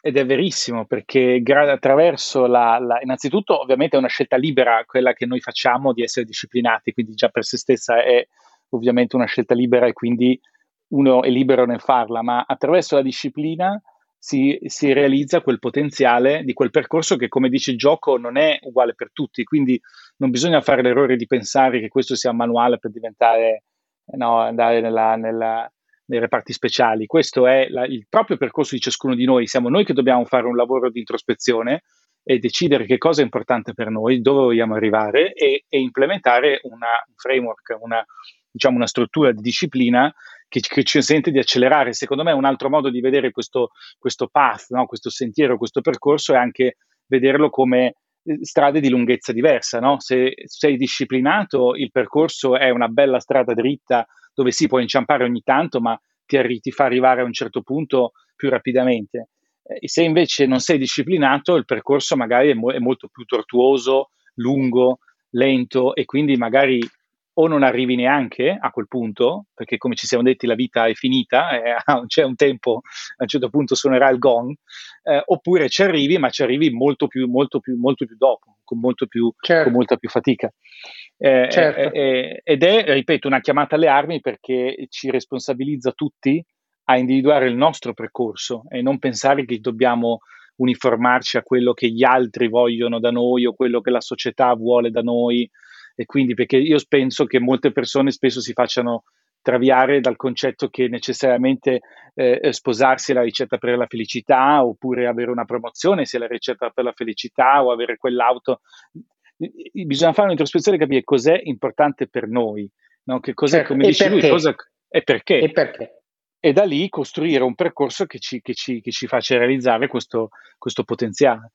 ed è verissimo perché gra- attraverso la, la, innanzitutto ovviamente è una scelta libera quella che noi facciamo di essere disciplinati, quindi già per se stessa è ovviamente una scelta libera e quindi uno è libero nel farla, ma attraverso la disciplina si, si, realizza quel potenziale di quel percorso che, come dice il gioco, non è uguale per tutti. Quindi non bisogna fare l'errore di pensare che questo sia un manuale per diventare, no, andare nella, nella, nei reparti speciali. Questo è la, il proprio percorso di ciascuno di noi. Siamo noi che dobbiamo fare un lavoro di introspezione e decidere che cosa è importante per noi, dove vogliamo arrivare e, e implementare una, un framework, una, diciamo, una struttura di disciplina che, che, ci consente di accelerare. Secondo me un altro modo di vedere questo, questo path, no? questo sentiero, questo percorso è anche vederlo come eh, strade di lunghezza diversa. No? Se sei disciplinato, il percorso è una bella strada dritta dove si può inciampare ogni tanto, ma ti, arri- ti fa arrivare a un certo punto più rapidamente. Eh, se invece non sei disciplinato, il percorso magari è, mo- è molto più tortuoso, lungo, lento e quindi magari o non arrivi neanche a quel punto, perché come ci siamo detti la vita è finita, eh, c'è un tempo, a un certo punto suonerà il gong, eh, oppure ci arrivi, ma ci arrivi molto più, molto più, molto più dopo, con, molto più, certo. con molta più fatica. Eh, certo. ed è, ripeto, una chiamata alle armi perché ci responsabilizza tutti a individuare il nostro percorso e non pensare che dobbiamo uniformarci a quello che gli altri vogliono da noi o quello che la società vuole da noi e quindi perché io penso che molte persone spesso si facciano traviare dal concetto che necessariamente eh, sposarsi è la ricetta per la felicità oppure avere una promozione sia la ricetta per la felicità o avere quell'auto. Bisogna fare un'introspezione e capire cos'è importante per noi, no? che cos'è, certo. come dice lui, cosa, e perché. E perché. E da lì costruire un percorso che ci, che ci, che ci faccia realizzare questo, questo potenziale.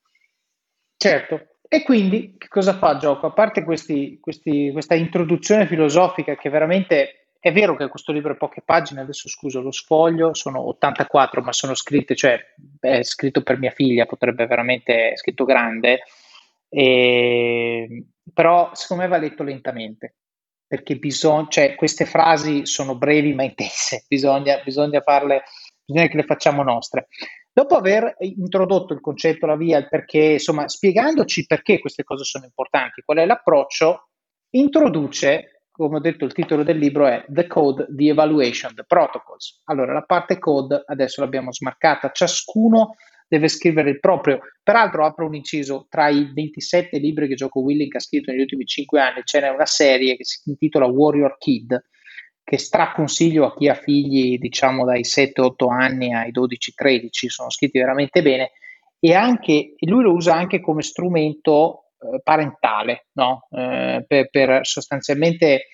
Certo, e quindi che cosa fa Gioco? A parte questi, questi, questa introduzione filosofica che veramente è vero che questo libro è poche pagine, adesso scuso lo sfoglio, sono 84 ma sono scritte, cioè è scritto per mia figlia, potrebbe veramente, è scritto grande, e, però secondo me va letto lentamente perché bisogna, cioè, queste frasi sono brevi ma intense, bisogna, bisogna farle, bisogna che le facciamo nostre. Dopo aver introdotto il concetto, la via, il perché, insomma, spiegandoci perché queste cose sono importanti, qual è l'approccio, introduce, come ho detto, il titolo del libro è The Code, The Evaluation, The Protocols. Allora, la parte code adesso l'abbiamo smarcata, ciascuno deve scrivere il proprio. Peraltro apro un inciso, tra i 27 libri che Gioco Willing ha scritto negli ultimi 5 anni, ce n'è una serie che si intitola Warrior Kid, che straconsiglio a chi ha figli diciamo dai 7-8 anni ai 12-13, sono scritti veramente bene e anche, lui lo usa anche come strumento eh, parentale, no? eh, per, per, sostanzialmente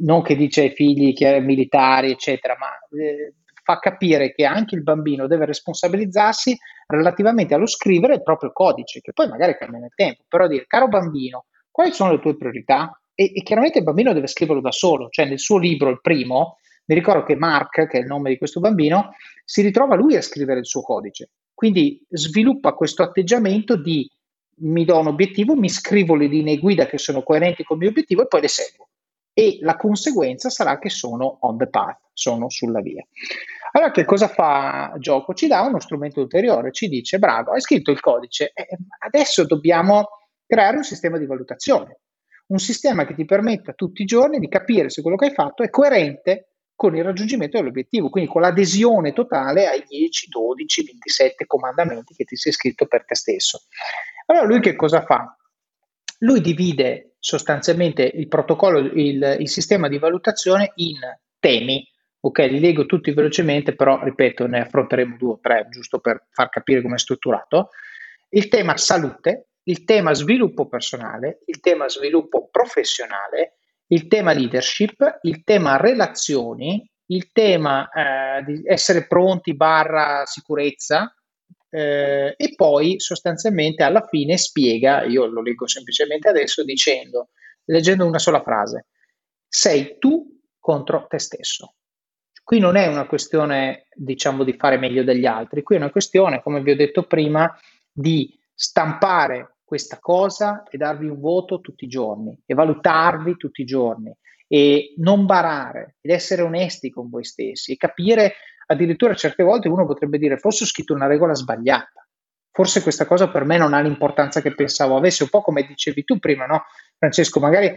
non che dice ai figli che è militari, eccetera, ma eh, fa capire che anche il bambino deve responsabilizzarsi relativamente allo scrivere il proprio codice, che poi magari cambia nel tempo, però dire, caro bambino, quali sono le tue priorità? E, e, chiaramente il bambino deve scriverlo da solo, cioè nel suo libro, il primo, mi ricordo che Mark, che è il nome di questo bambino, si ritrova lui a scrivere il suo codice. Quindi sviluppa questo atteggiamento di mi do un obiettivo, mi scrivo le linee guida che sono coerenti con il mio obiettivo e poi le seguo. E la conseguenza sarà che sono on the path, sono sulla via. Allora, che cosa fa Gioco? Ci dà uno strumento ulteriore, ci dice: bravo, hai scritto il codice, eh, adesso dobbiamo creare un sistema di valutazione, un sistema che ti permetta tutti i giorni di capire se quello che hai fatto è coerente con il raggiungimento dell'obiettivo, quindi con l'adesione totale ai 10, 12, 27 comandamenti che ti sei scritto per te stesso. Allora lui che cosa fa? Lui divide sostanzialmente il protocollo, il, il sistema di valutazione in temi. Ok, li leggo tutti velocemente, però ripeto, ne affronteremo due o tre, giusto per far capire come è strutturato. Il tema salute, il tema sviluppo personale, il tema sviluppo professionale, il tema leadership, il tema relazioni, il tema eh, di essere pronti barra sicurezza eh, e poi sostanzialmente alla fine spiega, io lo leggo semplicemente adesso dicendo, leggendo una sola frase, sei tu contro te stesso. Qui non è una questione, diciamo, di fare meglio degli altri, qui è una questione, come vi ho detto prima, di stampare questa cosa e darvi un voto tutti i giorni e valutarvi tutti i giorni e non barare ed essere onesti con voi stessi e capire addirittura certe volte uno potrebbe dire forse ho scritto una regola sbagliata. Forse questa cosa per me non ha l'importanza che pensavo avesse un po' come dicevi tu prima no Francesco? Magari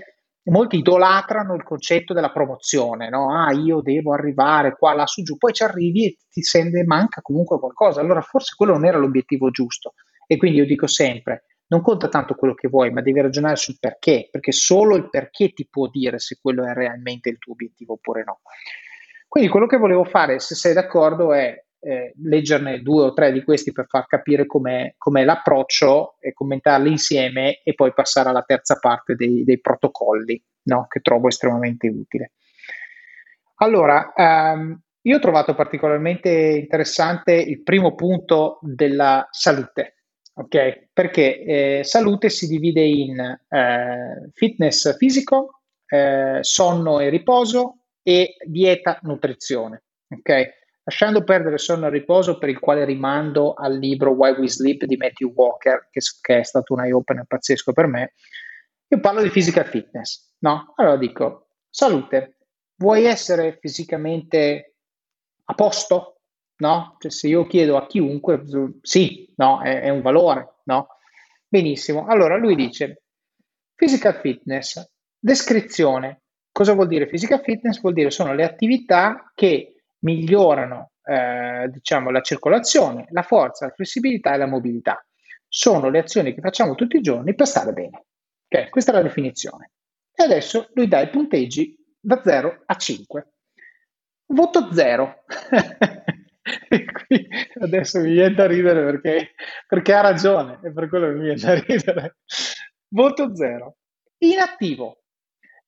molti idolatrano il concetto della promozione no? Ah io devo arrivare qua là su giù. Poi ci arrivi e ti sente manca comunque qualcosa. Allora forse quello non era l'obiettivo giusto. E quindi io dico sempre non conta tanto quello che vuoi, ma devi ragionare sul perché, perché solo il perché ti può dire se quello è realmente il tuo obiettivo oppure no. Quindi quello che volevo fare, se sei d'accordo, è eh, leggerne due o tre di questi per far capire com'è, com'è l'approccio e commentarli insieme e poi passare alla terza parte dei, dei protocolli, no? che trovo estremamente utile. Allora, um, io ho trovato particolarmente interessante il primo punto della salute ok? Perché eh, salute si divide in eh, fitness fisico, eh, sonno e riposo e dieta nutrizione, ok? Lasciando perdere sonno e riposo, per il quale rimando al libro Why We Sleep di Matthew Walker, che, che è stato un eye-opener pazzesco per me, io parlo di physical fitness, no? Allora dico, salute, vuoi essere fisicamente a posto? No? Cioè, se io chiedo a chiunque, sì, no, è, è un valore, no? Benissimo. Allora lui dice physical fitness, descrizione. Cosa vuol dire physical fitness? Vuol dire sono le attività che migliorano eh, diciamo, la circolazione, la forza, la flessibilità e la mobilità. Sono le azioni che facciamo tutti i giorni per stare bene. Okay? Questa è la definizione. E adesso lui dà i punteggi da 0 a 5. Voto 0. qui adesso mi viene da ridere perché, perché ha ragione, e per quello mi viene da ridere. Voto zero. Inattivo.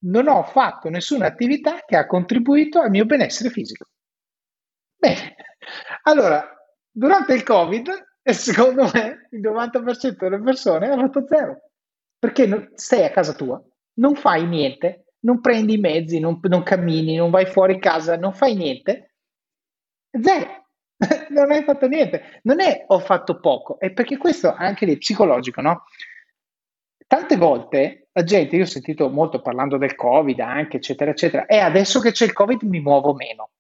Non ho fatto nessuna attività che ha contribuito al mio benessere fisico. Bene, allora, durante il Covid, secondo me, il 90% delle persone ha fatto zero. Perché stai a casa tua, non fai niente, non prendi i mezzi, non, non cammini, non vai fuori casa, non fai niente. Zero. non hai fatto niente. Non è ho fatto poco, è perché questo anche lì è psicologico, no? Tante volte la gente, io ho sentito molto parlando del Covid anche, eccetera, eccetera, e adesso che c'è il Covid mi muovo meno.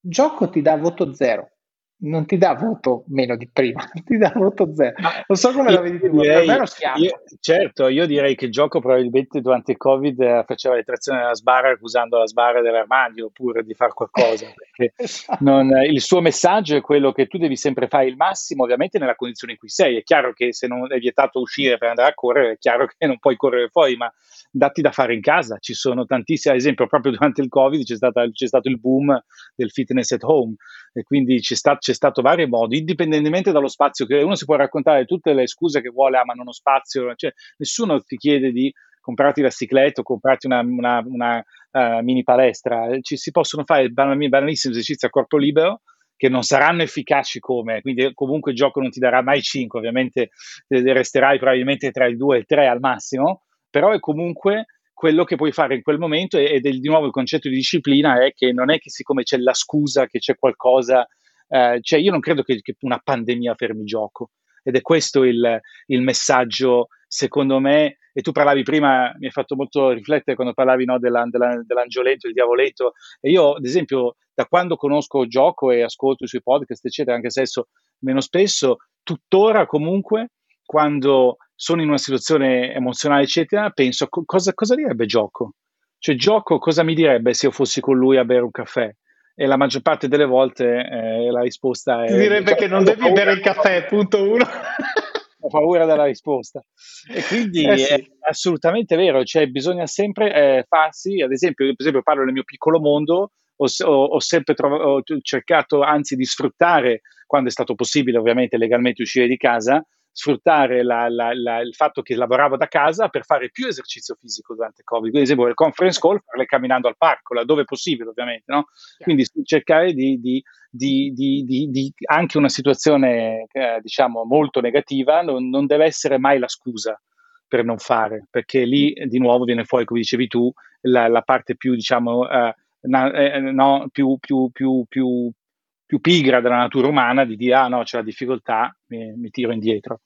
Gioco ti dà voto zero non ti dà voto meno di prima, ti dà voto zero. Non so come la vedi tu, direi, schiaffo. Io, certo, io direi che il gioco probabilmente durante il Covid eh, faceva le trazioni della sbarra usando la sbarra dell'armadio oppure di fare qualcosa. esatto. non, eh, il suo messaggio è quello che tu devi sempre fare il massimo, ovviamente nella condizione in cui sei. È chiaro che se non è vietato uscire per andare a correre, è chiaro che non puoi correre fuori, ma dati da fare in casa. Ci sono tantissimi, ad esempio, proprio durante il Covid c'è, stata, c'è stato il boom del fitness at home e quindi c'è, sta, c'è stato vari modi, indipendentemente dallo spazio che uno si può raccontare tutte le scuse che vuole, ah, ma non ho spazio, cioè, nessuno ti chiede di comprarti la cicletta o comprarti una, una, una uh, mini palestra, ci si possono fare banalissimi esercizi a corpo libero che non saranno efficaci come, quindi comunque il gioco non ti darà mai 5, ovviamente eh, resterai probabilmente tra il 2 e il 3 al massimo, però è comunque quello che puoi fare in quel momento ed è di nuovo il concetto di disciplina è che non è che siccome c'è la scusa che c'è qualcosa, eh, cioè io non credo che, che, una pandemia fermi gioco, ed è questo il, il messaggio, secondo me, e tu parlavi prima, mi hai fatto molto riflettere quando parlavi no, della, della, dell'angioletto, il diavoletto, e io ad esempio da quando conosco gioco e ascolto i suoi podcast, eccetera, anche se adesso meno spesso, tuttora comunque, quando sono in una situazione emozionale, eccetera, penso cosa, cosa direbbe gioco? Cioè, gioco cosa mi direbbe se io fossi con lui a bere un caffè? E la maggior parte delle volte eh, la risposta è... Direbbe cioè, che non devi bere il caffè, punto uno. ho paura della risposta. E quindi eh sì. è assolutamente vero, cioè bisogna sempre eh, farsi, ad esempio, per esempio parlo del mio piccolo mondo, ho, ho, ho sempre trov- ho cercato anzi di sfruttare, quando è stato possibile ovviamente legalmente uscire di casa, sfruttare la, la, la, il fatto che lavoravo da casa per fare più esercizio fisico durante il Covid. Quindi, ad esempio, il conference call, farle camminando al parco, laddove possibile, ovviamente. No? Quindi cercare di, di, di, di, anche una situazione, eh, diciamo, molto negativa, non, non, deve essere mai la scusa per non fare, perché lì di nuovo viene fuori, come dicevi tu, la, parte più, diciamo, eh, na, eh, no, più, più, più, più più pigra della natura umana di dire ah no c'è la difficoltà, mi, mi tiro indietro.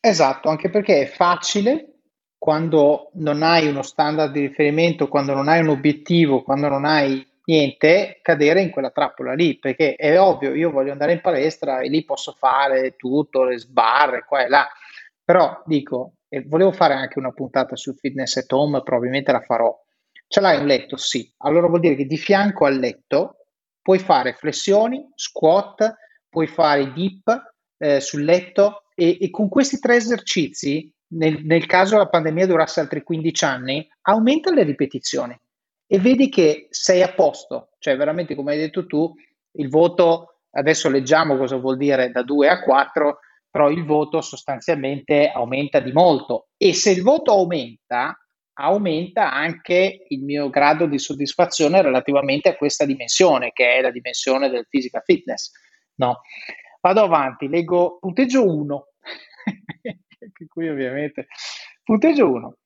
Esatto, anche perché è facile quando non hai uno standard di riferimento, quando non hai un obiettivo, quando non hai niente, cadere in quella trappola lì, perché è ovvio, io voglio andare in palestra e lì posso fare tutto, le sbarre, qua e là, però dico, e volevo fare anche una puntata sul fitness at home, probabilmente la farò. Ce l'hai un letto? Sì. Allora vuol dire che di fianco al letto puoi fare flessioni, squat, puoi fare dip eh, sul letto e, e, con questi tre esercizi, nel, nel caso la pandemia durasse altri 15 anni, aumenta le ripetizioni e vedi che sei a posto, cioè veramente come hai detto tu, il voto, adesso leggiamo cosa vuol dire da 2 a 4, però il voto sostanzialmente aumenta di molto e se il voto aumenta, aumenta anche il mio grado di soddisfazione relativamente a questa dimensione, che è la dimensione del physical fitness. No? Vado avanti, leggo punteggio 1, che qui ovviamente punteggio 1.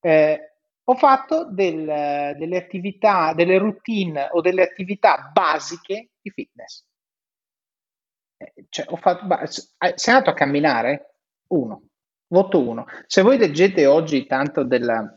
Eh, ho fatto del, delle attività, delle routine o delle attività basiche di fitness. Eh, cioè, ho fatto, sei andato a camminare? 1. Voto 1. Se voi leggete oggi tanto della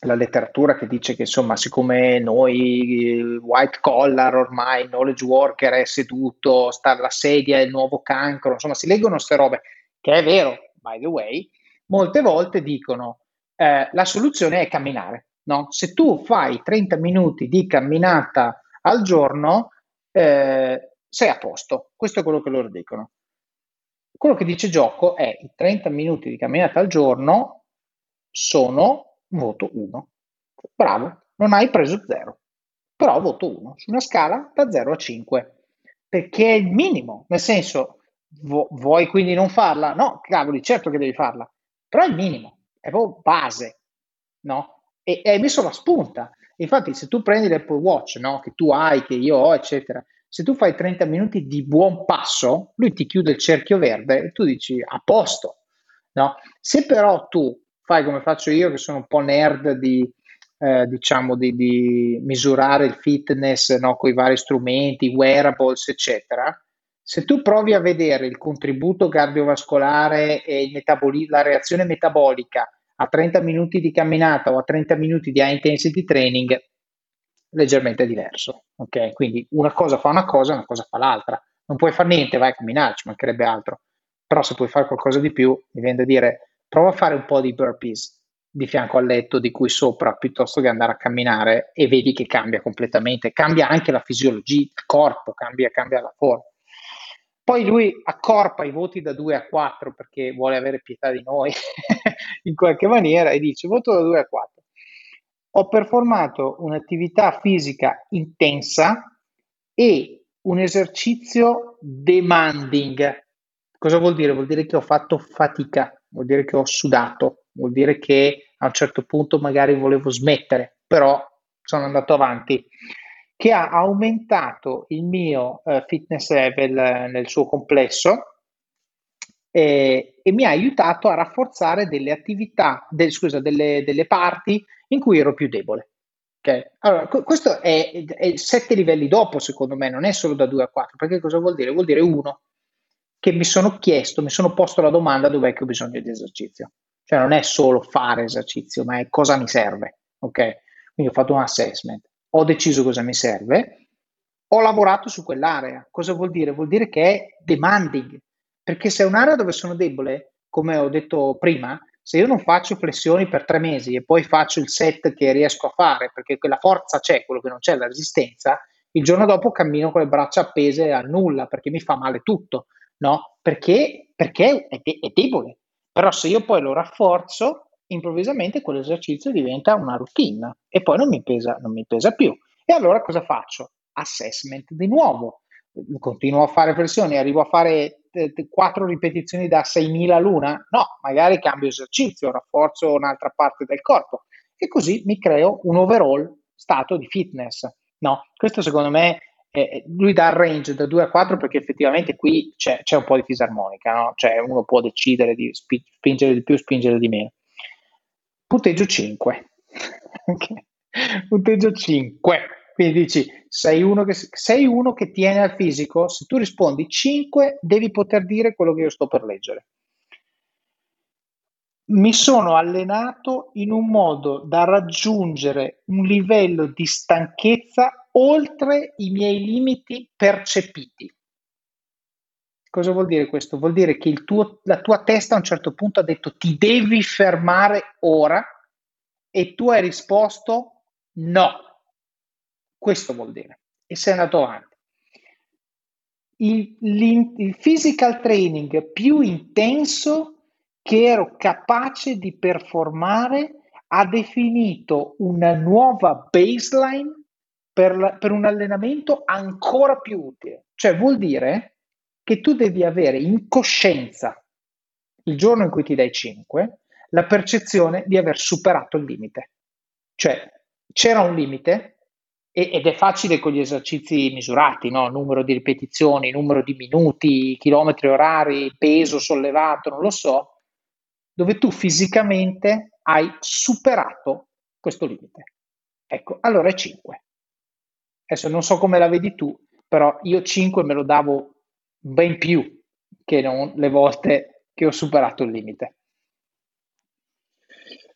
la letteratura che dice che insomma siccome noi white collar ormai knowledge worker è seduto sta alla sedia il nuovo cancro insomma si leggono queste robe che è vero by the way molte volte dicono eh, la soluzione è camminare no? se tu fai 30 minuti di camminata al giorno eh, sei a posto questo è quello che loro dicono quello che dice Gioco è i 30 minuti di camminata al giorno sono voto 1. Bravo, non hai preso 0, però voto 1 su una scala da 0 a 5, perché è il minimo, nel senso, vo- vuoi quindi non farla? No, cavoli, certo che devi farla, però è il minimo, è proprio base, no? E, e hai messo la spunta. Infatti, se tu prendi l'Apple Watch, no? che tu hai, che io ho, eccetera, se tu fai 30 minuti di buon passo, lui ti chiude il cerchio verde e tu dici a posto. No? Se però tu fai come faccio io, che sono un po' nerd di, eh, diciamo, di, di, misurare il fitness no, con i vari strumenti, wearables, eccetera, se tu provi a vedere il contributo cardiovascolare e metaboli- la reazione metabolica a 30 minuti di camminata o a 30 minuti di high intensity training, leggermente diverso. Ok, quindi una cosa fa una cosa, una cosa fa l'altra. Non puoi fare niente, vai a camminare, ci mancherebbe altro. Però se puoi fare qualcosa di più, mi viene da dire prova a fare un po' di burpees di fianco al letto di cui sopra piuttosto che andare a camminare e vedi che cambia completamente, cambia anche la fisiologia, il corpo, cambia, cambia la forma. Poi lui accorpa i voti da 2 a 4 perché vuole avere pietà di noi in qualche maniera e dice voto da 2 a 4. Ho performato un'attività fisica intensa e un esercizio demanding. Cosa vuol dire? Vuol dire che ho fatto fatica vuol dire che ho sudato, vuol dire che a un certo punto magari volevo smettere, però sono andato avanti, che ha aumentato il mio uh, fitness level uh, nel suo complesso eh, e mi ha aiutato a rafforzare delle attività, del, scusa, delle, delle, parti in cui ero più debole. Allora, questo è, è sette livelli dopo, secondo me, non è solo da 2 a 4, perché cosa vuol dire? Vuol dire 1. Che mi sono chiesto, mi sono posto la domanda dov'è che ho bisogno di esercizio. Cioè non è solo fare esercizio, ma è cosa mi serve. Ok? Quindi ho fatto un assessment, ho deciso cosa mi serve, ho lavorato su quell'area. Cosa vuol dire? Vuol dire che è demanding, perché se è un'area dove sono debole, come ho detto prima, se io non faccio flessioni per tre mesi e poi faccio il set che riesco a fare, perché quella forza c'è, quello che non c'è, la resistenza, il giorno dopo cammino con le braccia appese a nulla perché mi fa male tutto, no? Perché, perché è, de- è debole. Però se io poi lo rafforzo, improvvisamente quell'esercizio diventa una routine e poi non mi pesa, non mi pesa più. E allora cosa faccio? Assessment di nuovo. Continuo a fare flessioni, arrivo a fare eh, quattro ripetizioni da 6.000 l'una? No, magari cambio esercizio, rafforzo un'altra parte del corpo e così mi creo un overall stato di fitness. No, questo secondo me eh, lui dà il range da 2 a 4 perché effettivamente qui c'è, c'è un po' di fisarmonica, no? cioè uno può decidere di spi- spingere di più, spingere di meno. Punteggio 5. okay. Punteggio 5. Quindi dici, sei uno, che, sei uno che tiene al fisico, se tu rispondi 5 devi poter dire quello che io sto per leggere mi sono allenato in un modo da raggiungere un livello di stanchezza oltre i miei limiti percepiti. Cosa vuol dire questo? Vuol dire che tuo, la tua testa a un certo punto ha detto ti devi fermare ora e tu hai risposto no. Questo vuol dire. E sei andato avanti. Il, il physical training più intenso che ero capace di performare ha definito una nuova baseline per, la, per, un allenamento ancora più utile. Cioè vuol dire che tu devi avere in coscienza il giorno in cui ti dai 5 la percezione di aver superato il limite. Cioè c'era un limite ed è facile con gli esercizi misurati, no? numero di ripetizioni, numero di minuti, chilometri orari, peso sollevato, non lo so, dove tu fisicamente hai superato questo limite. Ecco, allora è 5. Adesso non so come la vedi tu, però io 5 me lo davo ben più che non le volte che ho superato il limite.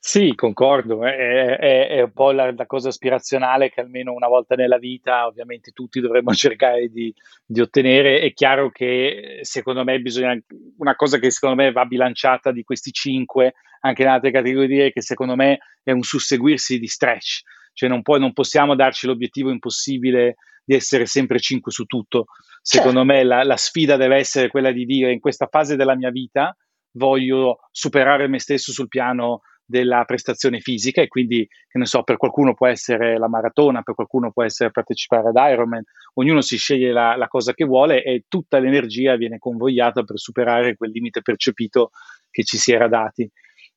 Sì, concordo, è, è, è un po' la, la, cosa aspirazionale che almeno una volta nella vita ovviamente tutti dovremmo cercare di, di, ottenere. È chiaro che secondo me bisogna, una cosa che secondo me va bilanciata di questi cinque, anche in altre categorie, che secondo me è un susseguirsi di stretch, cioè non, può, non possiamo darci l'obiettivo impossibile di essere sempre cinque su tutto. Secondo certo. me la, la sfida deve essere quella di dire in questa fase della mia vita voglio superare me stesso sul piano della prestazione fisica e quindi, che ne so, per qualcuno può essere la maratona, per qualcuno può essere partecipare ad Ironman, ognuno si sceglie la, la cosa che vuole e tutta l'energia viene convogliata per superare quel limite percepito che ci si era dati.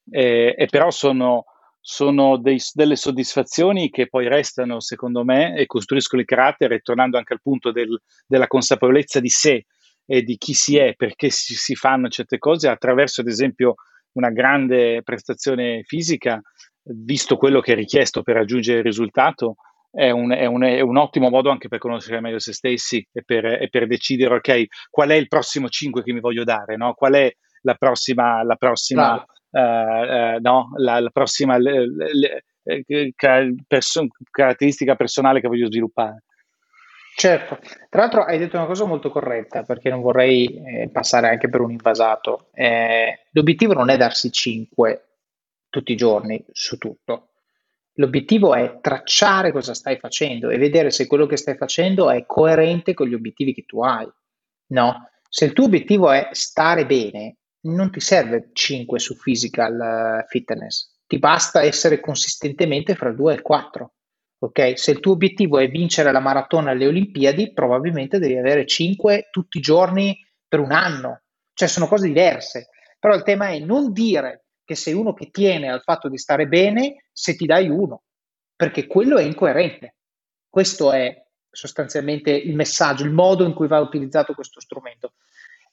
Eh, e però sono, sono dei, delle soddisfazioni che poi restano, secondo me, e costruiscono il carattere, tornando anche al punto del, della consapevolezza di sé e di chi si è, perché si, si fanno certe cose attraverso, ad esempio, una grande prestazione fisica, visto quello che è richiesto per raggiungere il risultato, è un, è, un, è un, ottimo modo anche per conoscere meglio se stessi e per, e per, decidere, ok, qual è il prossimo 5 che mi voglio dare, no? qual è la prossima, la prossima, uh, uh, no? la, la prossima le, le, le, perso- caratteristica personale che voglio sviluppare. Certo, tra l'altro hai detto una cosa molto corretta perché non vorrei eh, passare anche per un invasato. Eh, l'obiettivo non è darsi 5 tutti i giorni su tutto. L'obiettivo è tracciare cosa stai facendo e vedere se quello che stai facendo è coerente con gli obiettivi che tu hai. No? Se il tuo obiettivo è stare bene, non ti serve 5 su physical eh, fitness, ti basta essere consistentemente fra il 2 e il 4 ok? Se il tuo obiettivo è vincere la maratona alle Olimpiadi, probabilmente devi avere 5 tutti i giorni per un anno. Cioè sono cose diverse. Però il tema è non dire che sei uno che tiene al fatto di stare bene se ti dai uno, perché quello è incoerente. Questo è sostanzialmente il messaggio, il modo in cui va utilizzato questo strumento.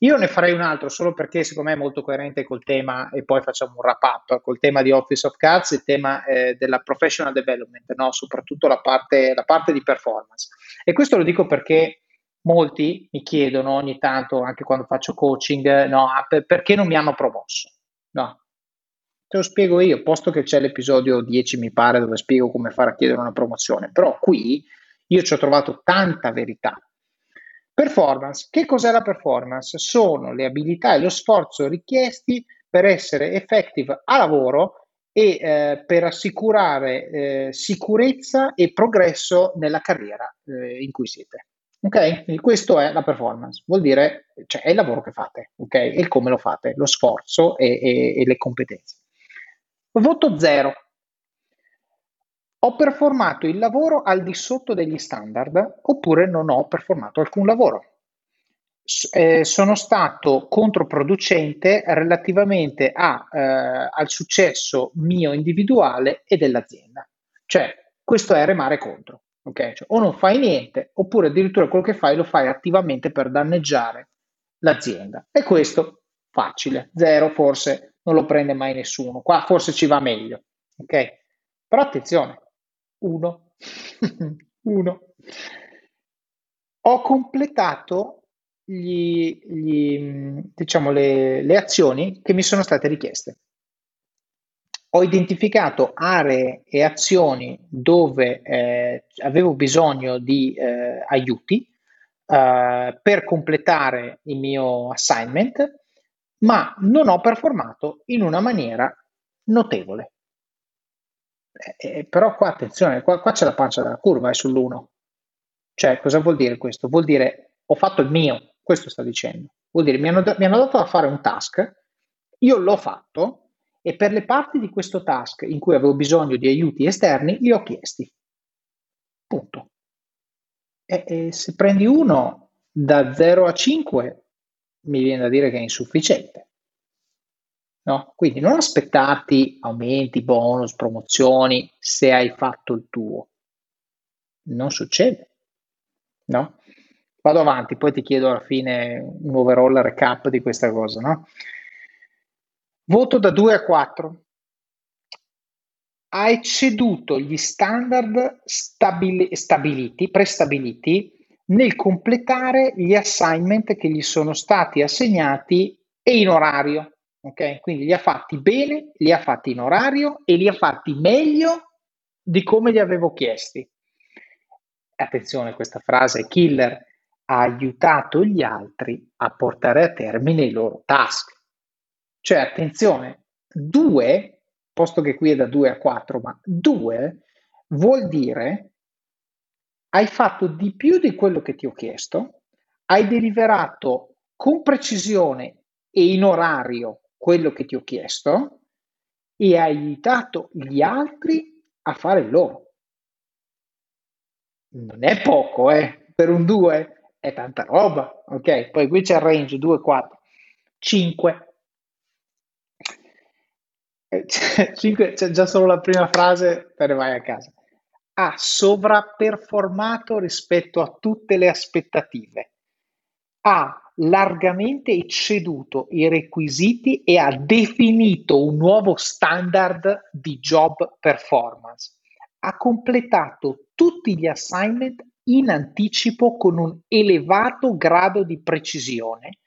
Io ne farei un altro solo perché secondo me è molto coerente col tema, e poi facciamo un wrap up, col tema di Office of Cards, il tema eh, della professional development, no? soprattutto la parte, la parte, di performance. E questo lo dico perché molti mi chiedono ogni tanto, anche quando faccio coaching, no, per, perché non mi hanno promosso? No, te lo spiego io, posto che c'è l'episodio 10, mi pare, dove spiego come fare a chiedere una promozione, però qui io ci ho trovato tanta verità. Performance, che cos'è la performance? Sono le abilità e lo sforzo richiesti per essere effective a lavoro e eh, per assicurare eh, sicurezza e progresso nella carriera eh, in cui siete. Ok? Quindi questo è la performance, vuol dire, cioè è il lavoro che fate, ok? E come lo fate, lo sforzo e, e, e le competenze. Voto 0. Ho performato il lavoro al di sotto degli standard oppure non ho performato alcun lavoro. Eh, sono stato controproducente relativamente a, eh, al successo mio individuale e dell'azienda. Cioè, questo è remare contro. Okay? Cioè, o non fai niente, oppure addirittura quello che fai lo fai attivamente per danneggiare l'azienda. E questo facile, zero forse non lo prende mai nessuno. Qua forse ci va meglio, ok? Però attenzione, uno, uno. Ho completato gli, gli, diciamo, le, le azioni che mi sono state richieste. Ho identificato aree e azioni dove eh, avevo bisogno di eh, aiuti eh, per completare il mio assignment ma non ho performato in una maniera notevole. Eh, eh, però qua attenzione, qua, qua, c'è la pancia della curva, è sull'1. Cioè, cosa vuol dire questo? Vuol dire ho fatto il mio, questo sta dicendo. Vuol dire mi hanno, mi hanno dato da fare un task, io l'ho fatto e per le parti di questo task in cui avevo bisogno di aiuti esterni li ho chiesti. Punto. E, e se prendi uno da 0 a 5 mi viene da dire che è insufficiente. No? Quindi non aspettarti aumenti, bonus, promozioni se hai fatto il tuo. Non succede. No? Vado avanti, poi ti chiedo alla fine un overall recap di questa cosa. No? Voto da 2 a 4. Ha ecceduto gli standard stabili- stabiliti, prestabiliti nel completare gli assignment che gli sono stati assegnati e in orario. Okay? Quindi li ha fatti bene, li ha fatti in orario e li ha fatti meglio di come li avevo chiesti. Attenzione, questa frase è killer. Ha aiutato gli altri a portare a termine i loro task. Cioè, attenzione, due, posto che qui è da 2 a 4, ma due vuol dire hai fatto di più di quello che ti ho chiesto, hai deliberato con precisione e in orario quello che ti ho chiesto e hai aiutato gli altri a fare il loro. Non è poco, eh? Per un 2 è tanta roba, ok? Poi qui c'è il range 2, 4, 5. 5 c'è già solo la prima frase, te ne vai a casa ha sovraperformato rispetto a tutte le aspettative, ha largamente ecceduto i requisiti e ha definito un nuovo standard di job performance. Ha completato tutti gli assignment in anticipo con un elevato grado di precisione,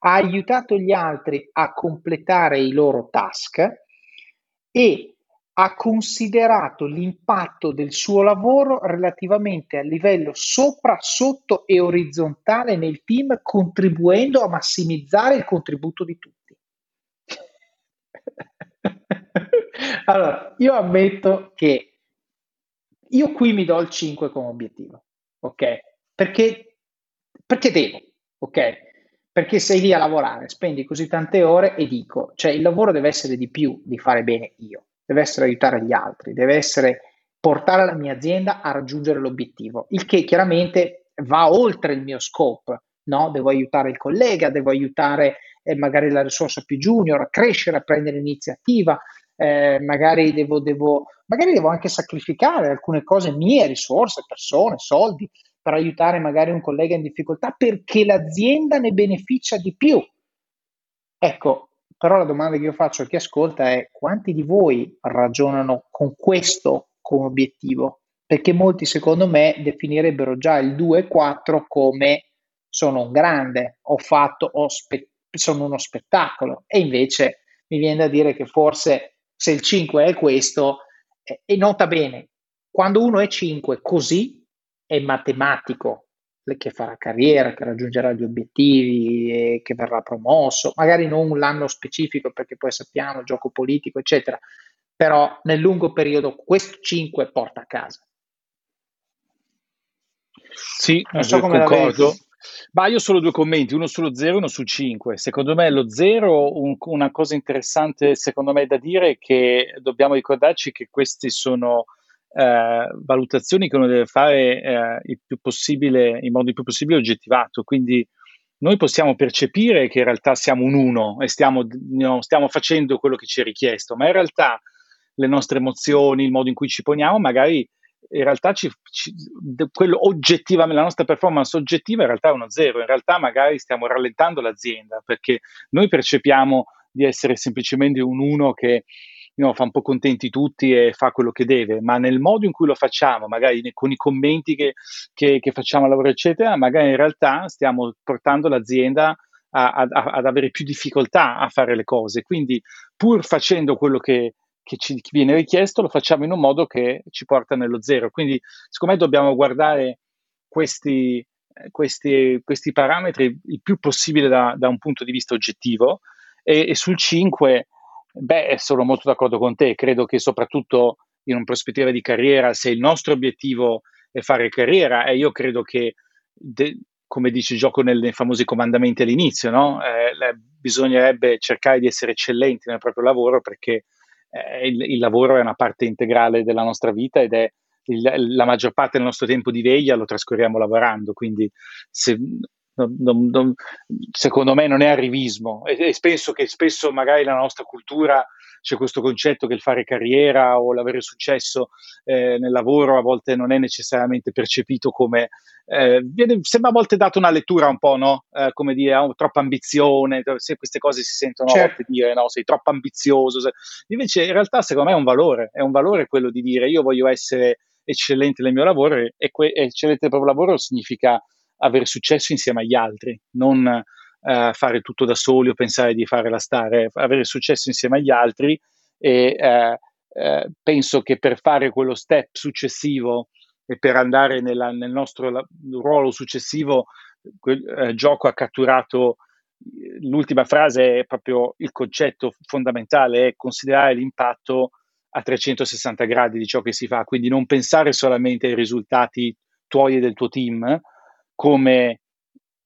ha aiutato gli altri a completare i loro task e ha considerato l'impatto del suo lavoro relativamente a livello sopra, sotto e orizzontale nel team, contribuendo a massimizzare il contributo di tutti. allora, io ammetto che io qui mi do il 5 come obiettivo, ok? Perché, perché devo, ok? Perché sei lì a lavorare, spendi così tante ore e dico, cioè il lavoro deve essere di più di fare bene io deve essere aiutare gli altri, deve essere portare la mia azienda a raggiungere l'obiettivo, il che chiaramente va oltre il mio scope, no? Devo aiutare il collega, devo aiutare eh, magari la risorsa più junior a crescere, a prendere iniziativa, eh, magari, devo, devo, magari devo anche sacrificare alcune cose mie, risorse, persone, soldi, per aiutare magari un collega in difficoltà perché l'azienda ne beneficia di più. Ecco, però la domanda che io faccio a chi ascolta è quanti di voi ragionano con questo come obiettivo? Perché molti secondo me definirebbero già il 2-4 come sono un grande, ho fatto, ho spe- sono uno spettacolo. E invece mi viene da dire che forse se il 5 è questo, eh, e nota bene, quando uno è 5 così è matematico che farà carriera, che raggiungerà gli obiettivi, che verrà promosso, magari non l'anno specifico perché poi sappiamo gioco politico, eccetera, però nel lungo periodo questo 5 porta a casa. Sì, non so come concordo. Ma io solo due commenti, uno sullo 0 e uno sul 5. Secondo me lo 0, un, una cosa interessante secondo me da dire è che dobbiamo ricordarci che queste sono eh, valutazioni che uno deve fare eh, il più possibile, in modo il più possibile oggettivato. Quindi noi possiamo percepire che in realtà siamo un 1 e stiamo, no, stiamo facendo quello che ci è richiesto, ma in realtà le nostre emozioni, il modo in cui ci poniamo, magari in realtà ci, ci, quello oggettivamente, la nostra performance oggettiva in realtà è uno zero, in realtà magari stiamo rallentando l'azienda perché noi percepiamo di essere semplicemente un uno che know, fa un po' contenti tutti e fa quello che deve, ma nel modo in cui lo facciamo, magari con i commenti che, che, che facciamo al lavoro, eccetera, magari in realtà stiamo portando l'azienda a, a, ad avere più difficoltà a fare le cose. Quindi, pur facendo quello che, che ci viene richiesto, lo facciamo in un modo che ci porta nello zero. Quindi, secondo me, dobbiamo guardare questi, questi, questi parametri il più possibile da, da, un punto di vista oggettivo. E, e, sul 5, beh, sono molto d'accordo con te. Credo che soprattutto in una prospettiva di carriera, se il nostro obiettivo è fare carriera, e io credo che, de, come dice gioco nei, nei famosi comandamenti all'inizio, no? eh, bisognerebbe cercare di essere eccellenti nel proprio lavoro perché eh, il, il, lavoro è una parte integrale della nostra vita ed è il, la maggior parte del nostro tempo di veglia lo trascorriamo lavorando, quindi se, non, non, non, secondo me non è arrivismo e, e penso che spesso magari la nostra cultura c'è questo concetto che il fare carriera o l'avere successo eh, nel lavoro a volte non è necessariamente percepito come eh, viene, sembra a volte dato una lettura un po', no? Eh, come dire, oh, troppa ambizione, se queste cose si sentono certo. a volte dire, no, sei troppo ambizioso. Se... Invece in realtà secondo me è un valore, è un valore quello di dire io voglio essere eccellente nel mio lavoro e, que- eccellente nel proprio lavoro significa avere successo insieme agli altri, non uh, fare tutto da soli o pensare di fare la star, avere successo insieme agli altri e uh, uh, penso che per fare quello step successivo e per andare nella, nel nostro la, ruolo successivo, quel gioco ha catturato l'ultima frase è proprio il concetto fondamentale, è considerare l'impatto a 360 gradi di ciò che si fa, quindi non pensare solamente ai risultati tuoi e del tuo team come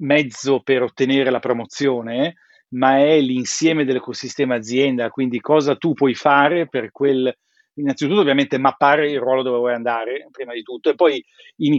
mezzo per ottenere la promozione, ma è l'insieme dell'ecosistema azienda, quindi cosa tu puoi fare per quel, innanzitutto ovviamente mappare il ruolo dove vuoi andare, prima di tutto, e poi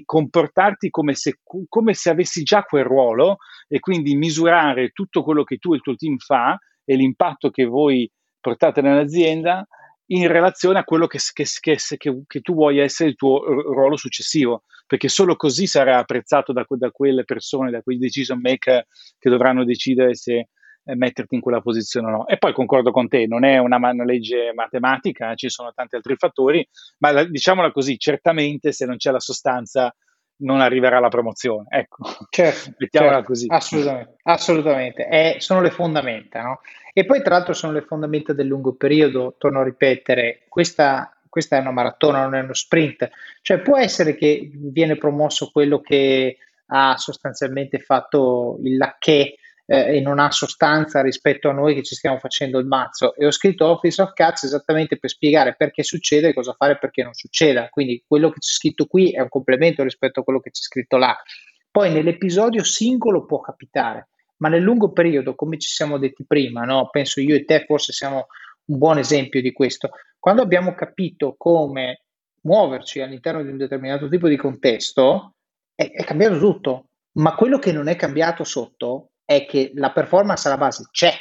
comportarti come se, come se avessi già quel ruolo e quindi misurare tutto quello che tu e il tuo team fa e l'impatto che voi portate nell'azienda in relazione a quello che, che, che, che, tu vuoi essere il tuo ruolo successivo, perché solo così sarà apprezzato da, da quelle persone, da quei decision maker che dovranno decidere se eh, metterti in quella posizione o no. E poi concordo con te, non è una, una legge matematica, ci sono tanti altri fattori, ma la, diciamola così, certamente se non c'è la sostanza non arriverà la promozione. Ecco, certo, mettiamola certo, così. Assolutamente, assolutamente. È, sono le fondamenta, no? E poi tra l'altro sono le fondamenta del lungo periodo, torno a ripetere, questa, questa è una maratona, non è uno sprint. Cioè può essere che viene promosso quello che ha sostanzialmente fatto il lacchè eh, e non ha sostanza rispetto a noi che ci stiamo facendo il mazzo. E ho scritto Office of Cats esattamente per spiegare perché succede e cosa fare perché non succeda. Quindi quello che c'è scritto qui è un complemento rispetto a quello che c'è scritto là. Poi nell'episodio singolo può capitare, ma nel lungo periodo, come ci siamo detti prima, no? penso io e te forse siamo un buon esempio di questo. Quando abbiamo capito come muoverci all'interno di un determinato tipo di contesto, è, è cambiato tutto. Ma quello che non è cambiato sotto è che la performance alla base c'è,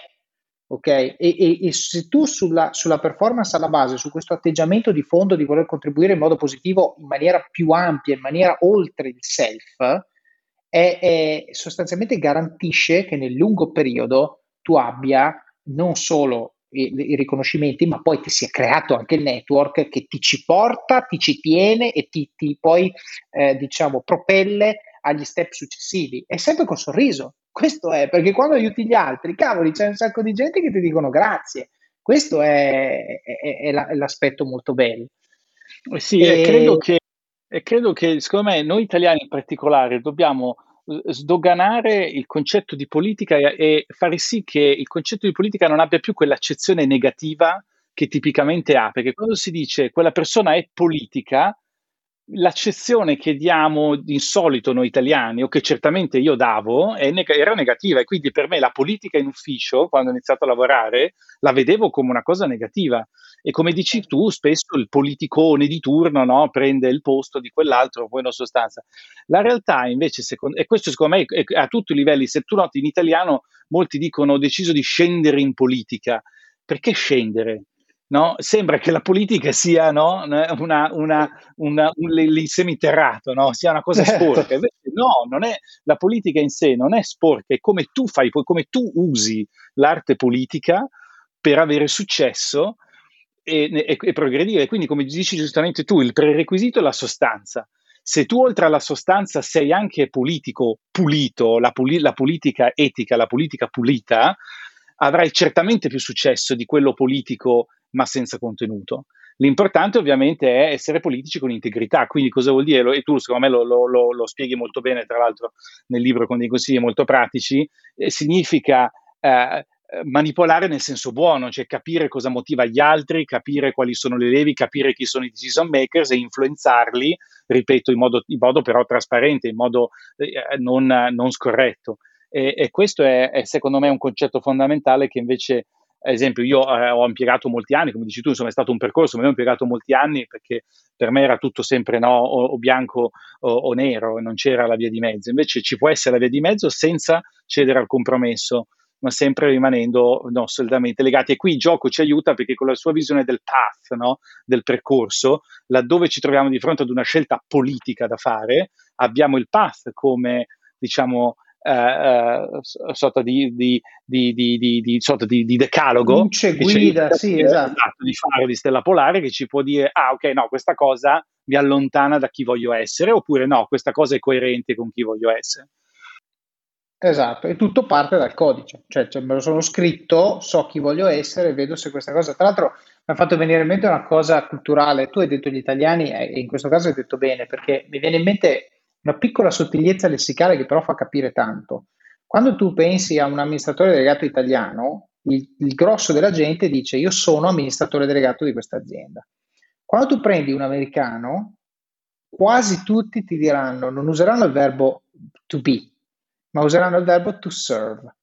ok? E, e, e se tu sulla, sulla, performance alla base, su questo atteggiamento di fondo di voler contribuire in modo positivo in maniera più ampia, in maniera oltre il self, è, è sostanzialmente garantisce che nel lungo periodo tu abbia non solo i, i, riconoscimenti, ma poi ti si è creato anche il network che ti ci porta, ti ci tiene e ti, ti poi eh, diciamo propelle agli step successivi, è sempre col sorriso. Questo è perché quando aiuti gli altri, cavoli, c'è un sacco di gente che ti dicono grazie. Questo è, è, è, la, è l'aspetto molto bello. Eh sì, e... credo, che, credo che, secondo me, noi italiani in particolare dobbiamo sdoganare il concetto di politica e, e fare sì che il concetto di politica non abbia più quell'accezione negativa che tipicamente ha, perché quando si dice quella persona è politica, l'accezione che diamo di insolito noi italiani, o che certamente io davo, neg- era negativa e quindi per me la politica in ufficio, quando ho iniziato a lavorare, la vedevo come una cosa negativa. E come dici tu, spesso il politicone di turno no, prende il posto di quell'altro, poi in sostanza. La realtà invece, secondo, e questo secondo me è a tutti i livelli, se tu noti in italiano molti dicono ho deciso di scendere in politica. Perché scendere? No? sembra che la politica sia no? una, una, una, un, il semiterrato, no? sia una cosa sporca. Invece no, non è, la politica in sé non è sporca, è come tu fai, come tu usi l'arte politica per avere successo e, e, e progredire. Quindi, come dici giustamente tu, il prerequisito è la sostanza. Se tu oltre alla sostanza sei anche politico pulito, la, puli- la politica etica, la politica pulita, avrai certamente più successo di quello politico ma senza contenuto. L'importante ovviamente è essere politici con integrità, quindi cosa vuol dire? E tu secondo me lo, lo, lo, lo spieghi molto bene, tra l'altro nel libro con dei consigli molto pratici, eh, significa eh, manipolare nel senso buono, cioè capire cosa motiva gli altri, capire quali sono le levi, capire chi sono i decision makers e influenzarli, ripeto, in modo, in modo però trasparente, in modo eh, non, non, scorretto. E, e questo è, è, secondo me un concetto fondamentale che invece ad esempio io eh, ho impiegato molti anni, come dici tu, insomma è stato un percorso, ma io ho impiegato molti anni perché per me era tutto sempre no, o, o bianco o, o, nero, non c'era la via di mezzo. Invece ci può essere la via di mezzo senza cedere al compromesso, ma sempre rimanendo no, solidamente legati. E qui il gioco ci aiuta perché con la sua visione del path, no, del percorso, laddove ci troviamo di fronte ad una scelta politica da fare, abbiamo il path come diciamo sorta di, di, di, di, sorta di, decalogo luce guida sì, esatto. esatto. di fare di stella polare che ci può dire ah ok no questa cosa mi allontana da chi voglio essere oppure no questa cosa è coerente con chi voglio essere Esatto, e tutto parte dal codice, cioè, cioè, me lo sono scritto, so chi voglio essere, vedo se questa cosa. Tra l'altro mi ha fatto venire in mente una cosa culturale, tu hai detto gli italiani e in questo caso hai detto bene, perché mi viene in mente una piccola sottigliezza lessicale che però fa capire tanto. Quando tu pensi a un amministratore delegato italiano, il, il grosso della gente dice io sono amministratore delegato di questa azienda. Quando tu prendi un americano, quasi tutti ti diranno, non useranno il verbo to be, ma useranno il verbo to serve.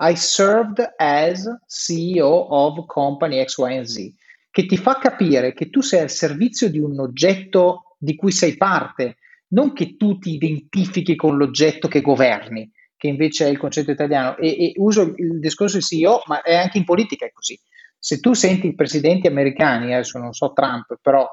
I served as CEO of company X, Y, Z, che ti fa capire che tu sei al servizio di un oggetto di cui sei parte, non che tu ti identifichi con l'oggetto che governi, che invece è il concetto italiano. E, e uso il discorso del CEO, ma è anche in politica è così. Se tu senti i presidenti americani, adesso non so Trump, però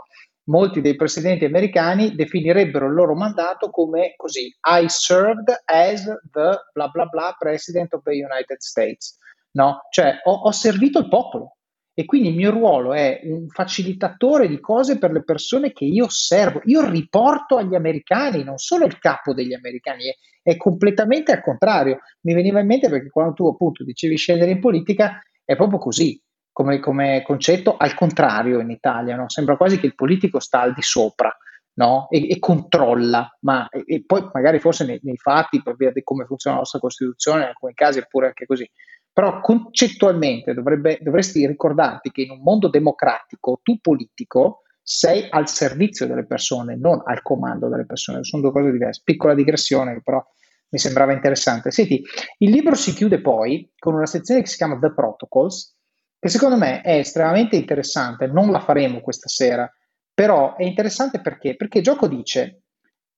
molti dei presidenti americani definirebbero il loro mandato come così: I served as the bla bla bla president of the United States. No? Cioè ho, ho servito il popolo, e quindi il mio ruolo è un facilitatore di cose per le persone che io servo. Io riporto agli americani, non solo il capo degli americani, è, è completamente al contrario. Mi veniva in mente perché quando tu appunto dicevi scendere in politica è proprio così. Come, come concetto al contrario in Italia, no? sembra quasi che il politico sta al di sopra no? e, e, controlla, ma e, e poi magari forse nei, nei fatti, per via di come funziona la nostra Costituzione, in alcuni casi è pure anche così, però concettualmente dovrebbe, dovresti ricordarti che in un mondo democratico tu politico sei al servizio delle persone, non al comando delle persone, sono due cose diverse. Piccola digressione però mi sembrava interessante. Senti, il libro si chiude poi con una sezione che si chiama The Protocols, che secondo me è estremamente interessante, non la faremo questa sera, però è interessante perché? Perché gioco dice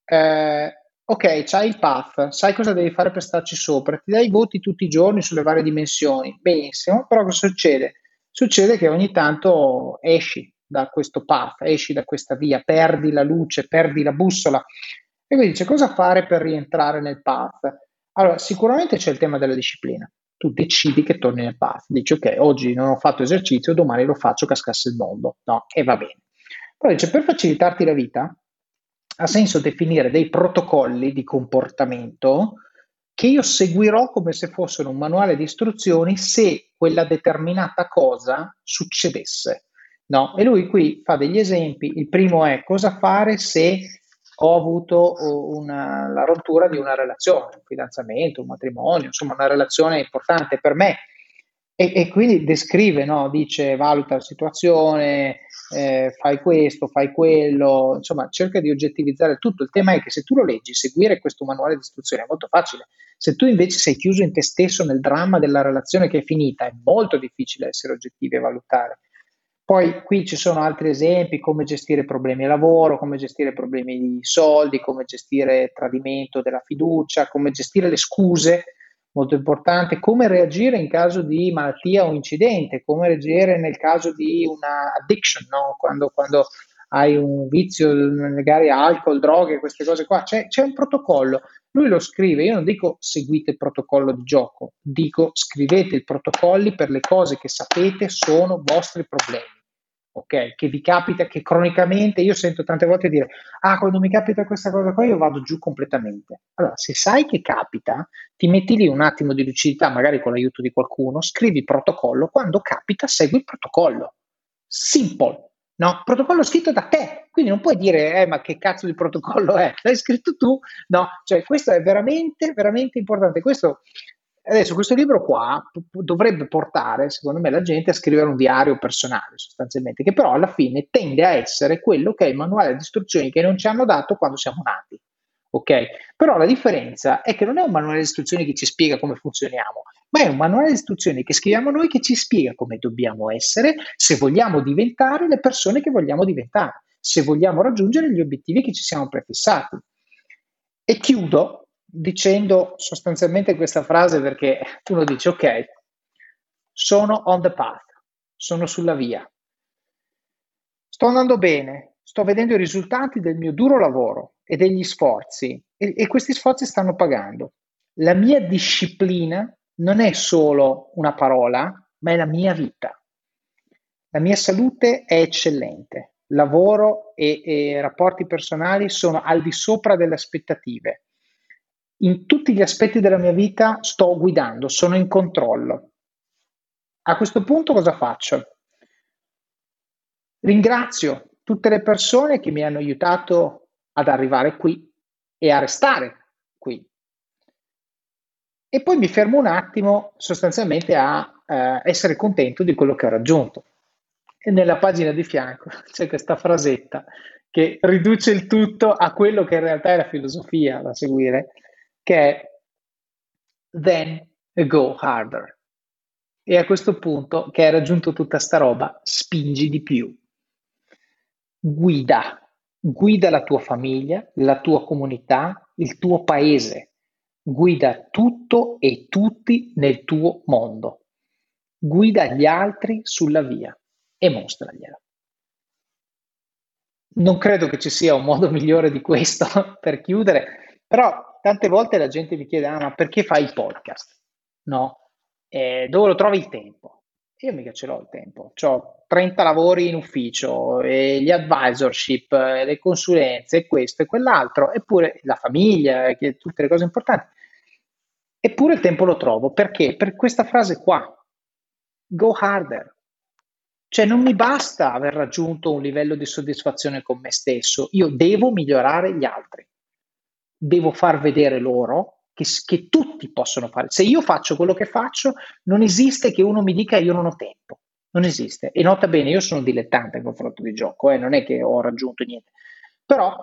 eh, ok, c'hai il path, sai cosa devi fare per starci sopra, ti dai i voti tutti i giorni sulle varie dimensioni, benissimo, però cosa succede? Succede che ogni tanto esci da questo path, esci da questa via, perdi la luce, perdi la bussola. E quindi dice cosa fare per rientrare nel path? Allora, sicuramente c'è il tema della disciplina. Tu decidi che torni nel path, dici ok, oggi non ho fatto esercizio, domani lo faccio, cascasse il mondo. No, e va bene. Poi dice per facilitarti la vita, ha senso definire dei protocolli di comportamento che io seguirò come se fossero un manuale di istruzioni se quella determinata cosa succedesse. No? E lui qui fa degli esempi. Il primo è cosa fare se ho avuto una, la rottura di una relazione, un fidanzamento, un matrimonio, insomma una relazione importante per me. E, e quindi descrive, no? dice valuta la situazione, eh, fai questo, fai quello, insomma cerca di oggettivizzare tutto. Il tema è che se tu lo leggi, seguire questo manuale di istruzione è molto facile. Se tu invece sei chiuso in te stesso nel dramma della relazione che è finita, è molto difficile essere oggettivi e valutare. Poi qui ci sono altri esempi, come gestire problemi a lavoro, come gestire problemi di soldi, come gestire tradimento della fiducia, come gestire le scuse, molto importante, come reagire in caso di malattia o incidente, come reagire nel caso di una addiction, no? quando, quando, hai un vizio, magari alcol, droghe, queste cose qua, c'è, c'è un protocollo. Lui lo scrive, io non dico seguite il protocollo di gioco, dico scrivete i protocolli per le cose che sapete sono vostri problemi ok? Che vi capita, che cronicamente io sento tante volte dire, ah, quando mi capita questa cosa qua io vado giù completamente. Allora, se sai che capita, ti metti lì un attimo di lucidità, magari con l'aiuto di qualcuno, scrivi il protocollo, quando capita segui il protocollo. Simple, no? Protocollo scritto da te, quindi non puoi dire, eh, ma che cazzo di protocollo è? L'hai scritto tu? No, cioè questo è veramente, veramente importante. Questo Adesso questo libro qua dovrebbe portare, secondo me, la gente a scrivere un diario personale, sostanzialmente, che però alla fine tende a essere quello che è il manuale di istruzioni che non ci hanno dato quando siamo nati. Ok? Però la differenza è che non è un manuale di istruzioni che ci spiega come funzioniamo, ma è un manuale di istruzioni che scriviamo noi che ci spiega come dobbiamo essere se vogliamo diventare le persone che vogliamo diventare, se vogliamo raggiungere gli obiettivi che ci siamo prefissati. E chiudo dicendo sostanzialmente questa frase perché uno dice ok, sono on the path, sono sulla via, sto andando bene, sto vedendo i risultati del mio duro lavoro e degli sforzi e, e questi sforzi stanno pagando. La mia disciplina non è solo una parola, ma è la mia vita. La mia salute è eccellente, lavoro e, e rapporti personali sono al di sopra delle aspettative in tutti gli aspetti della mia vita sto guidando, sono in controllo. A questo punto cosa faccio? Ringrazio tutte le persone che mi hanno aiutato ad arrivare qui e a restare qui. E poi mi fermo un attimo sostanzialmente a eh, essere contento di quello che ho raggiunto. E nella pagina di fianco c'è questa frasetta che riduce il tutto a quello che in realtà è la filosofia da seguire, che è then go harder. E a questo punto, che hai raggiunto tutta sta roba, spingi di più. Guida, guida la tua famiglia, la tua comunità, il tuo paese. Guida tutto e tutti nel tuo mondo. Guida gli altri sulla via e mostragliela. Non credo che ci sia un modo migliore di questo per chiudere, però tante volte la gente mi chiede, ah, ma perché fai il podcast? No, eh, dove lo trovi il tempo? Io mica ce l'ho il tempo, ho 30 lavori in ufficio, gli advisorship, le consulenze, questo e quell'altro, eppure la famiglia, tutte le cose importanti. Eppure il tempo lo trovo, perché? Per questa frase qua, go harder. Cioè non mi basta aver raggiunto un livello di soddisfazione con me stesso, io devo migliorare gli altri devo far vedere loro che, che, tutti possono fare. Se io faccio quello che faccio, non esiste che uno mi dica io non ho tempo. Non esiste. E nota bene, io sono dilettante in confronto di gioco, eh, non è che ho raggiunto niente. Però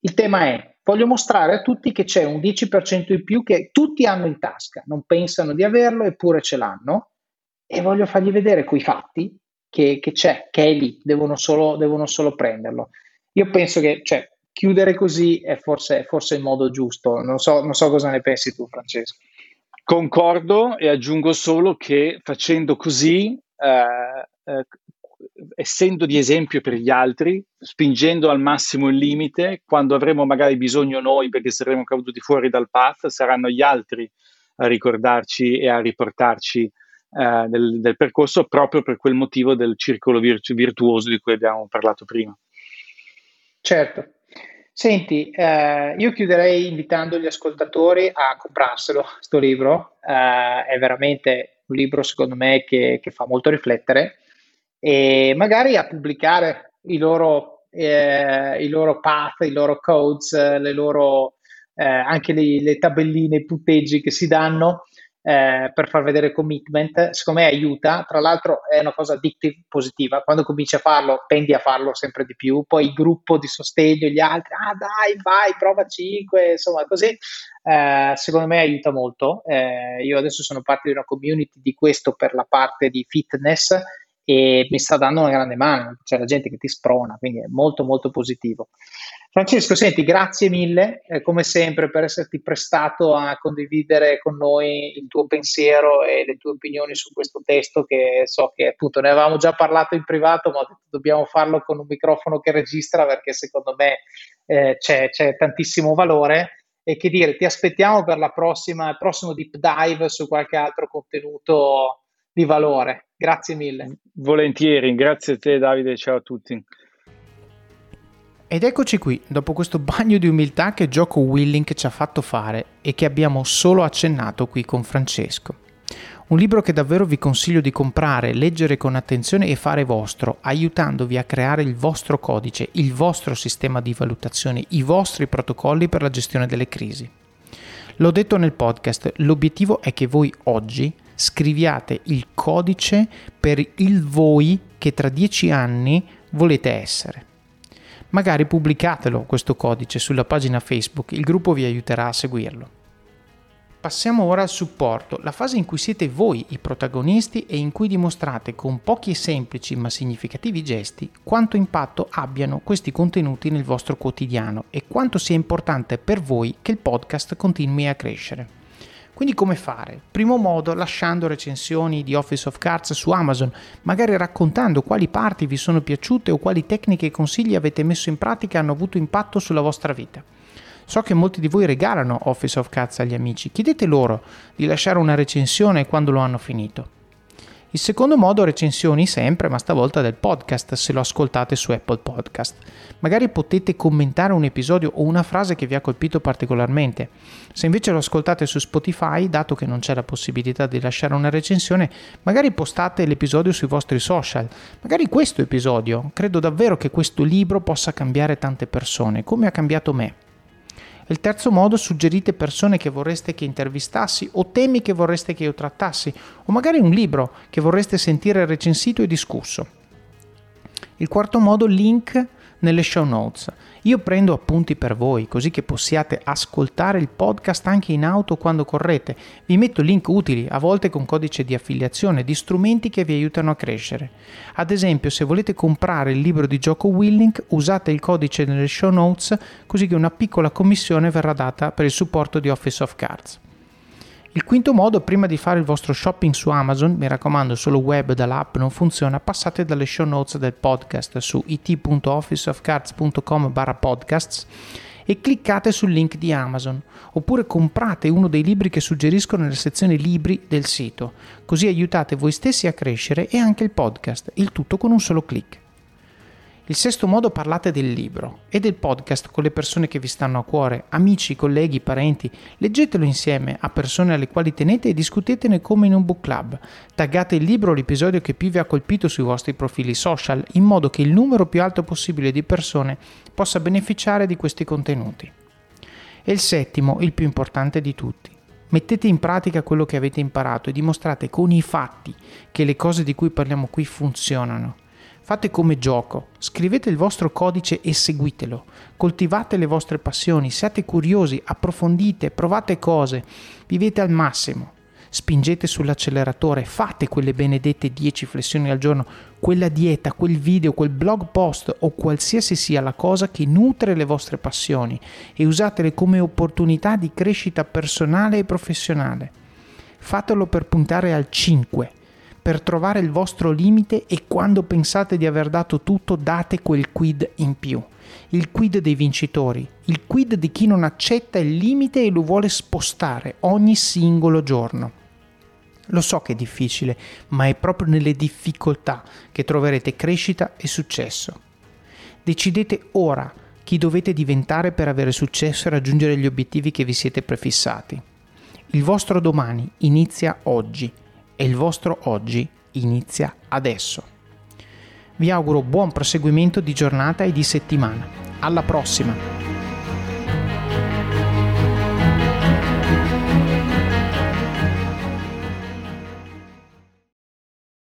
il tema è, voglio mostrare a tutti che c'è un 10% in più che tutti hanno in tasca, non pensano di averlo, eppure ce l'hanno, e voglio fargli vedere quei fatti che, che c'è, che è lì, devono solo, devono solo prenderlo. Io penso che, cioè, chiudere così è forse, forse il modo giusto. Non so, non so cosa ne pensi tu, Francesco. Concordo e aggiungo solo che facendo così, eh, eh, essendo di esempio per gli altri, spingendo al massimo il limite, quando avremo magari bisogno noi perché saremo caduti fuori dal path, saranno gli altri a ricordarci e a riportarci eh, del, del, percorso proprio per quel motivo del circolo virtu- virtuoso di cui abbiamo parlato prima. Certo, Senti, eh, io chiuderei invitando gli ascoltatori a comprarselo, questo libro. Eh, è veramente un libro, secondo me, che, che, fa molto riflettere e magari a pubblicare i loro, eh, i loro path, i loro codes, le loro, eh, anche le, le tabelline, i punteggi che si danno eh, per far vedere commitment, secondo me aiuta, tra l'altro è una cosa addictive positiva, quando cominci a farlo tendi a farlo sempre di più, poi il gruppo di sostegno, gli altri, ah dai vai, prova 5, insomma così, eh, secondo me aiuta molto, eh, io adesso sono parte di una community di questo per la parte di fitness e mi sta dando una grande mano, c'è la gente che ti sprona, quindi è molto molto positivo. Francesco, senti, grazie mille eh, come sempre per esserti prestato a condividere con noi il tuo pensiero e le tue opinioni su questo testo che so che appunto ne avevamo già parlato in privato, ma dobbiamo farlo con un microfono che registra perché secondo me eh, c'è, c'è tantissimo valore e che dire, ti aspettiamo per la prossima, il prossimo deep dive su qualche altro contenuto di valore. Grazie mille. Volentieri, grazie a te Davide, ciao a tutti. Ed eccoci qui, dopo questo bagno di umiltà che Gioco Willink ci ha fatto fare e che abbiamo solo accennato qui con Francesco. Un libro che davvero vi consiglio di comprare, leggere con attenzione e fare vostro, aiutandovi a creare il vostro codice, il vostro sistema di valutazione, i vostri protocolli per la gestione delle crisi. L'ho detto nel podcast, l'obiettivo è che voi oggi scriviate il codice per il voi che tra dieci anni volete essere. Magari pubblicatelo questo codice sulla pagina Facebook, il gruppo vi aiuterà a seguirlo. Passiamo ora al supporto, la fase in cui siete voi i protagonisti e in cui dimostrate con pochi e semplici ma significativi gesti quanto impatto abbiano questi contenuti nel vostro quotidiano e quanto sia importante per voi che il podcast continui a crescere. Quindi come fare? Primo modo lasciando recensioni di Office of Cards su Amazon, magari raccontando quali parti vi sono piaciute o quali tecniche e consigli avete messo in pratica hanno avuto impatto sulla vostra vita. So che molti di voi regalano Office of Cards agli amici, chiedete loro di lasciare una recensione quando lo hanno finito. Il secondo modo recensioni sempre, ma stavolta del podcast se lo ascoltate su Apple Podcast. Magari potete commentare un episodio o una frase che vi ha colpito particolarmente. Se invece lo ascoltate su Spotify, dato che non c'è la possibilità di lasciare una recensione, magari postate l'episodio sui vostri social. Magari questo episodio, credo davvero che questo libro possa cambiare tante persone, come ha cambiato me. Il terzo modo, suggerite persone che vorreste che intervistassi o temi che vorreste che io trattassi o magari un libro che vorreste sentire recensito e discusso. Il quarto modo, link nelle show notes. Io prendo appunti per voi, così che possiate ascoltare il podcast anche in auto quando correte. Vi metto link utili, a volte con codice di affiliazione, di strumenti che vi aiutano a crescere. Ad esempio, se volete comprare il libro di gioco Willink, usate il codice nelle show notes, così che una piccola commissione verrà data per il supporto di Office of Cards. Il quinto modo, prima di fare il vostro shopping su Amazon, mi raccomando solo web dall'app non funziona, passate dalle show notes del podcast su it.officeofcards.com barra podcasts e cliccate sul link di Amazon oppure comprate uno dei libri che suggerisco nella sezione libri del sito, così aiutate voi stessi a crescere e anche il podcast, il tutto con un solo clic. Il sesto modo parlate del libro e del podcast con le persone che vi stanno a cuore, amici, colleghi, parenti. Leggetelo insieme a persone alle quali tenete e discutetene come in un book club. Taggate il libro o l'episodio che più vi ha colpito sui vostri profili social in modo che il numero più alto possibile di persone possa beneficiare di questi contenuti. E il settimo, il più importante di tutti. Mettete in pratica quello che avete imparato e dimostrate con i fatti che le cose di cui parliamo qui funzionano Fate come gioco, scrivete il vostro codice e seguitelo, coltivate le vostre passioni, siate curiosi, approfondite, provate cose, vivete al massimo, spingete sull'acceleratore, fate quelle benedette 10 flessioni al giorno, quella dieta, quel video, quel blog post o qualsiasi sia la cosa che nutre le vostre passioni e usatele come opportunità di crescita personale e professionale. Fatelo per puntare al 5 per trovare il vostro limite e quando pensate di aver dato tutto date quel quid in più. Il quid dei vincitori, il quid di chi non accetta il limite e lo vuole spostare ogni singolo giorno. Lo so che è difficile, ma è proprio nelle difficoltà che troverete crescita e successo. Decidete ora chi dovete diventare per avere successo e raggiungere gli obiettivi che vi siete prefissati. Il vostro domani inizia oggi e il vostro oggi inizia adesso. Vi auguro buon proseguimento di giornata e di settimana. Alla prossima!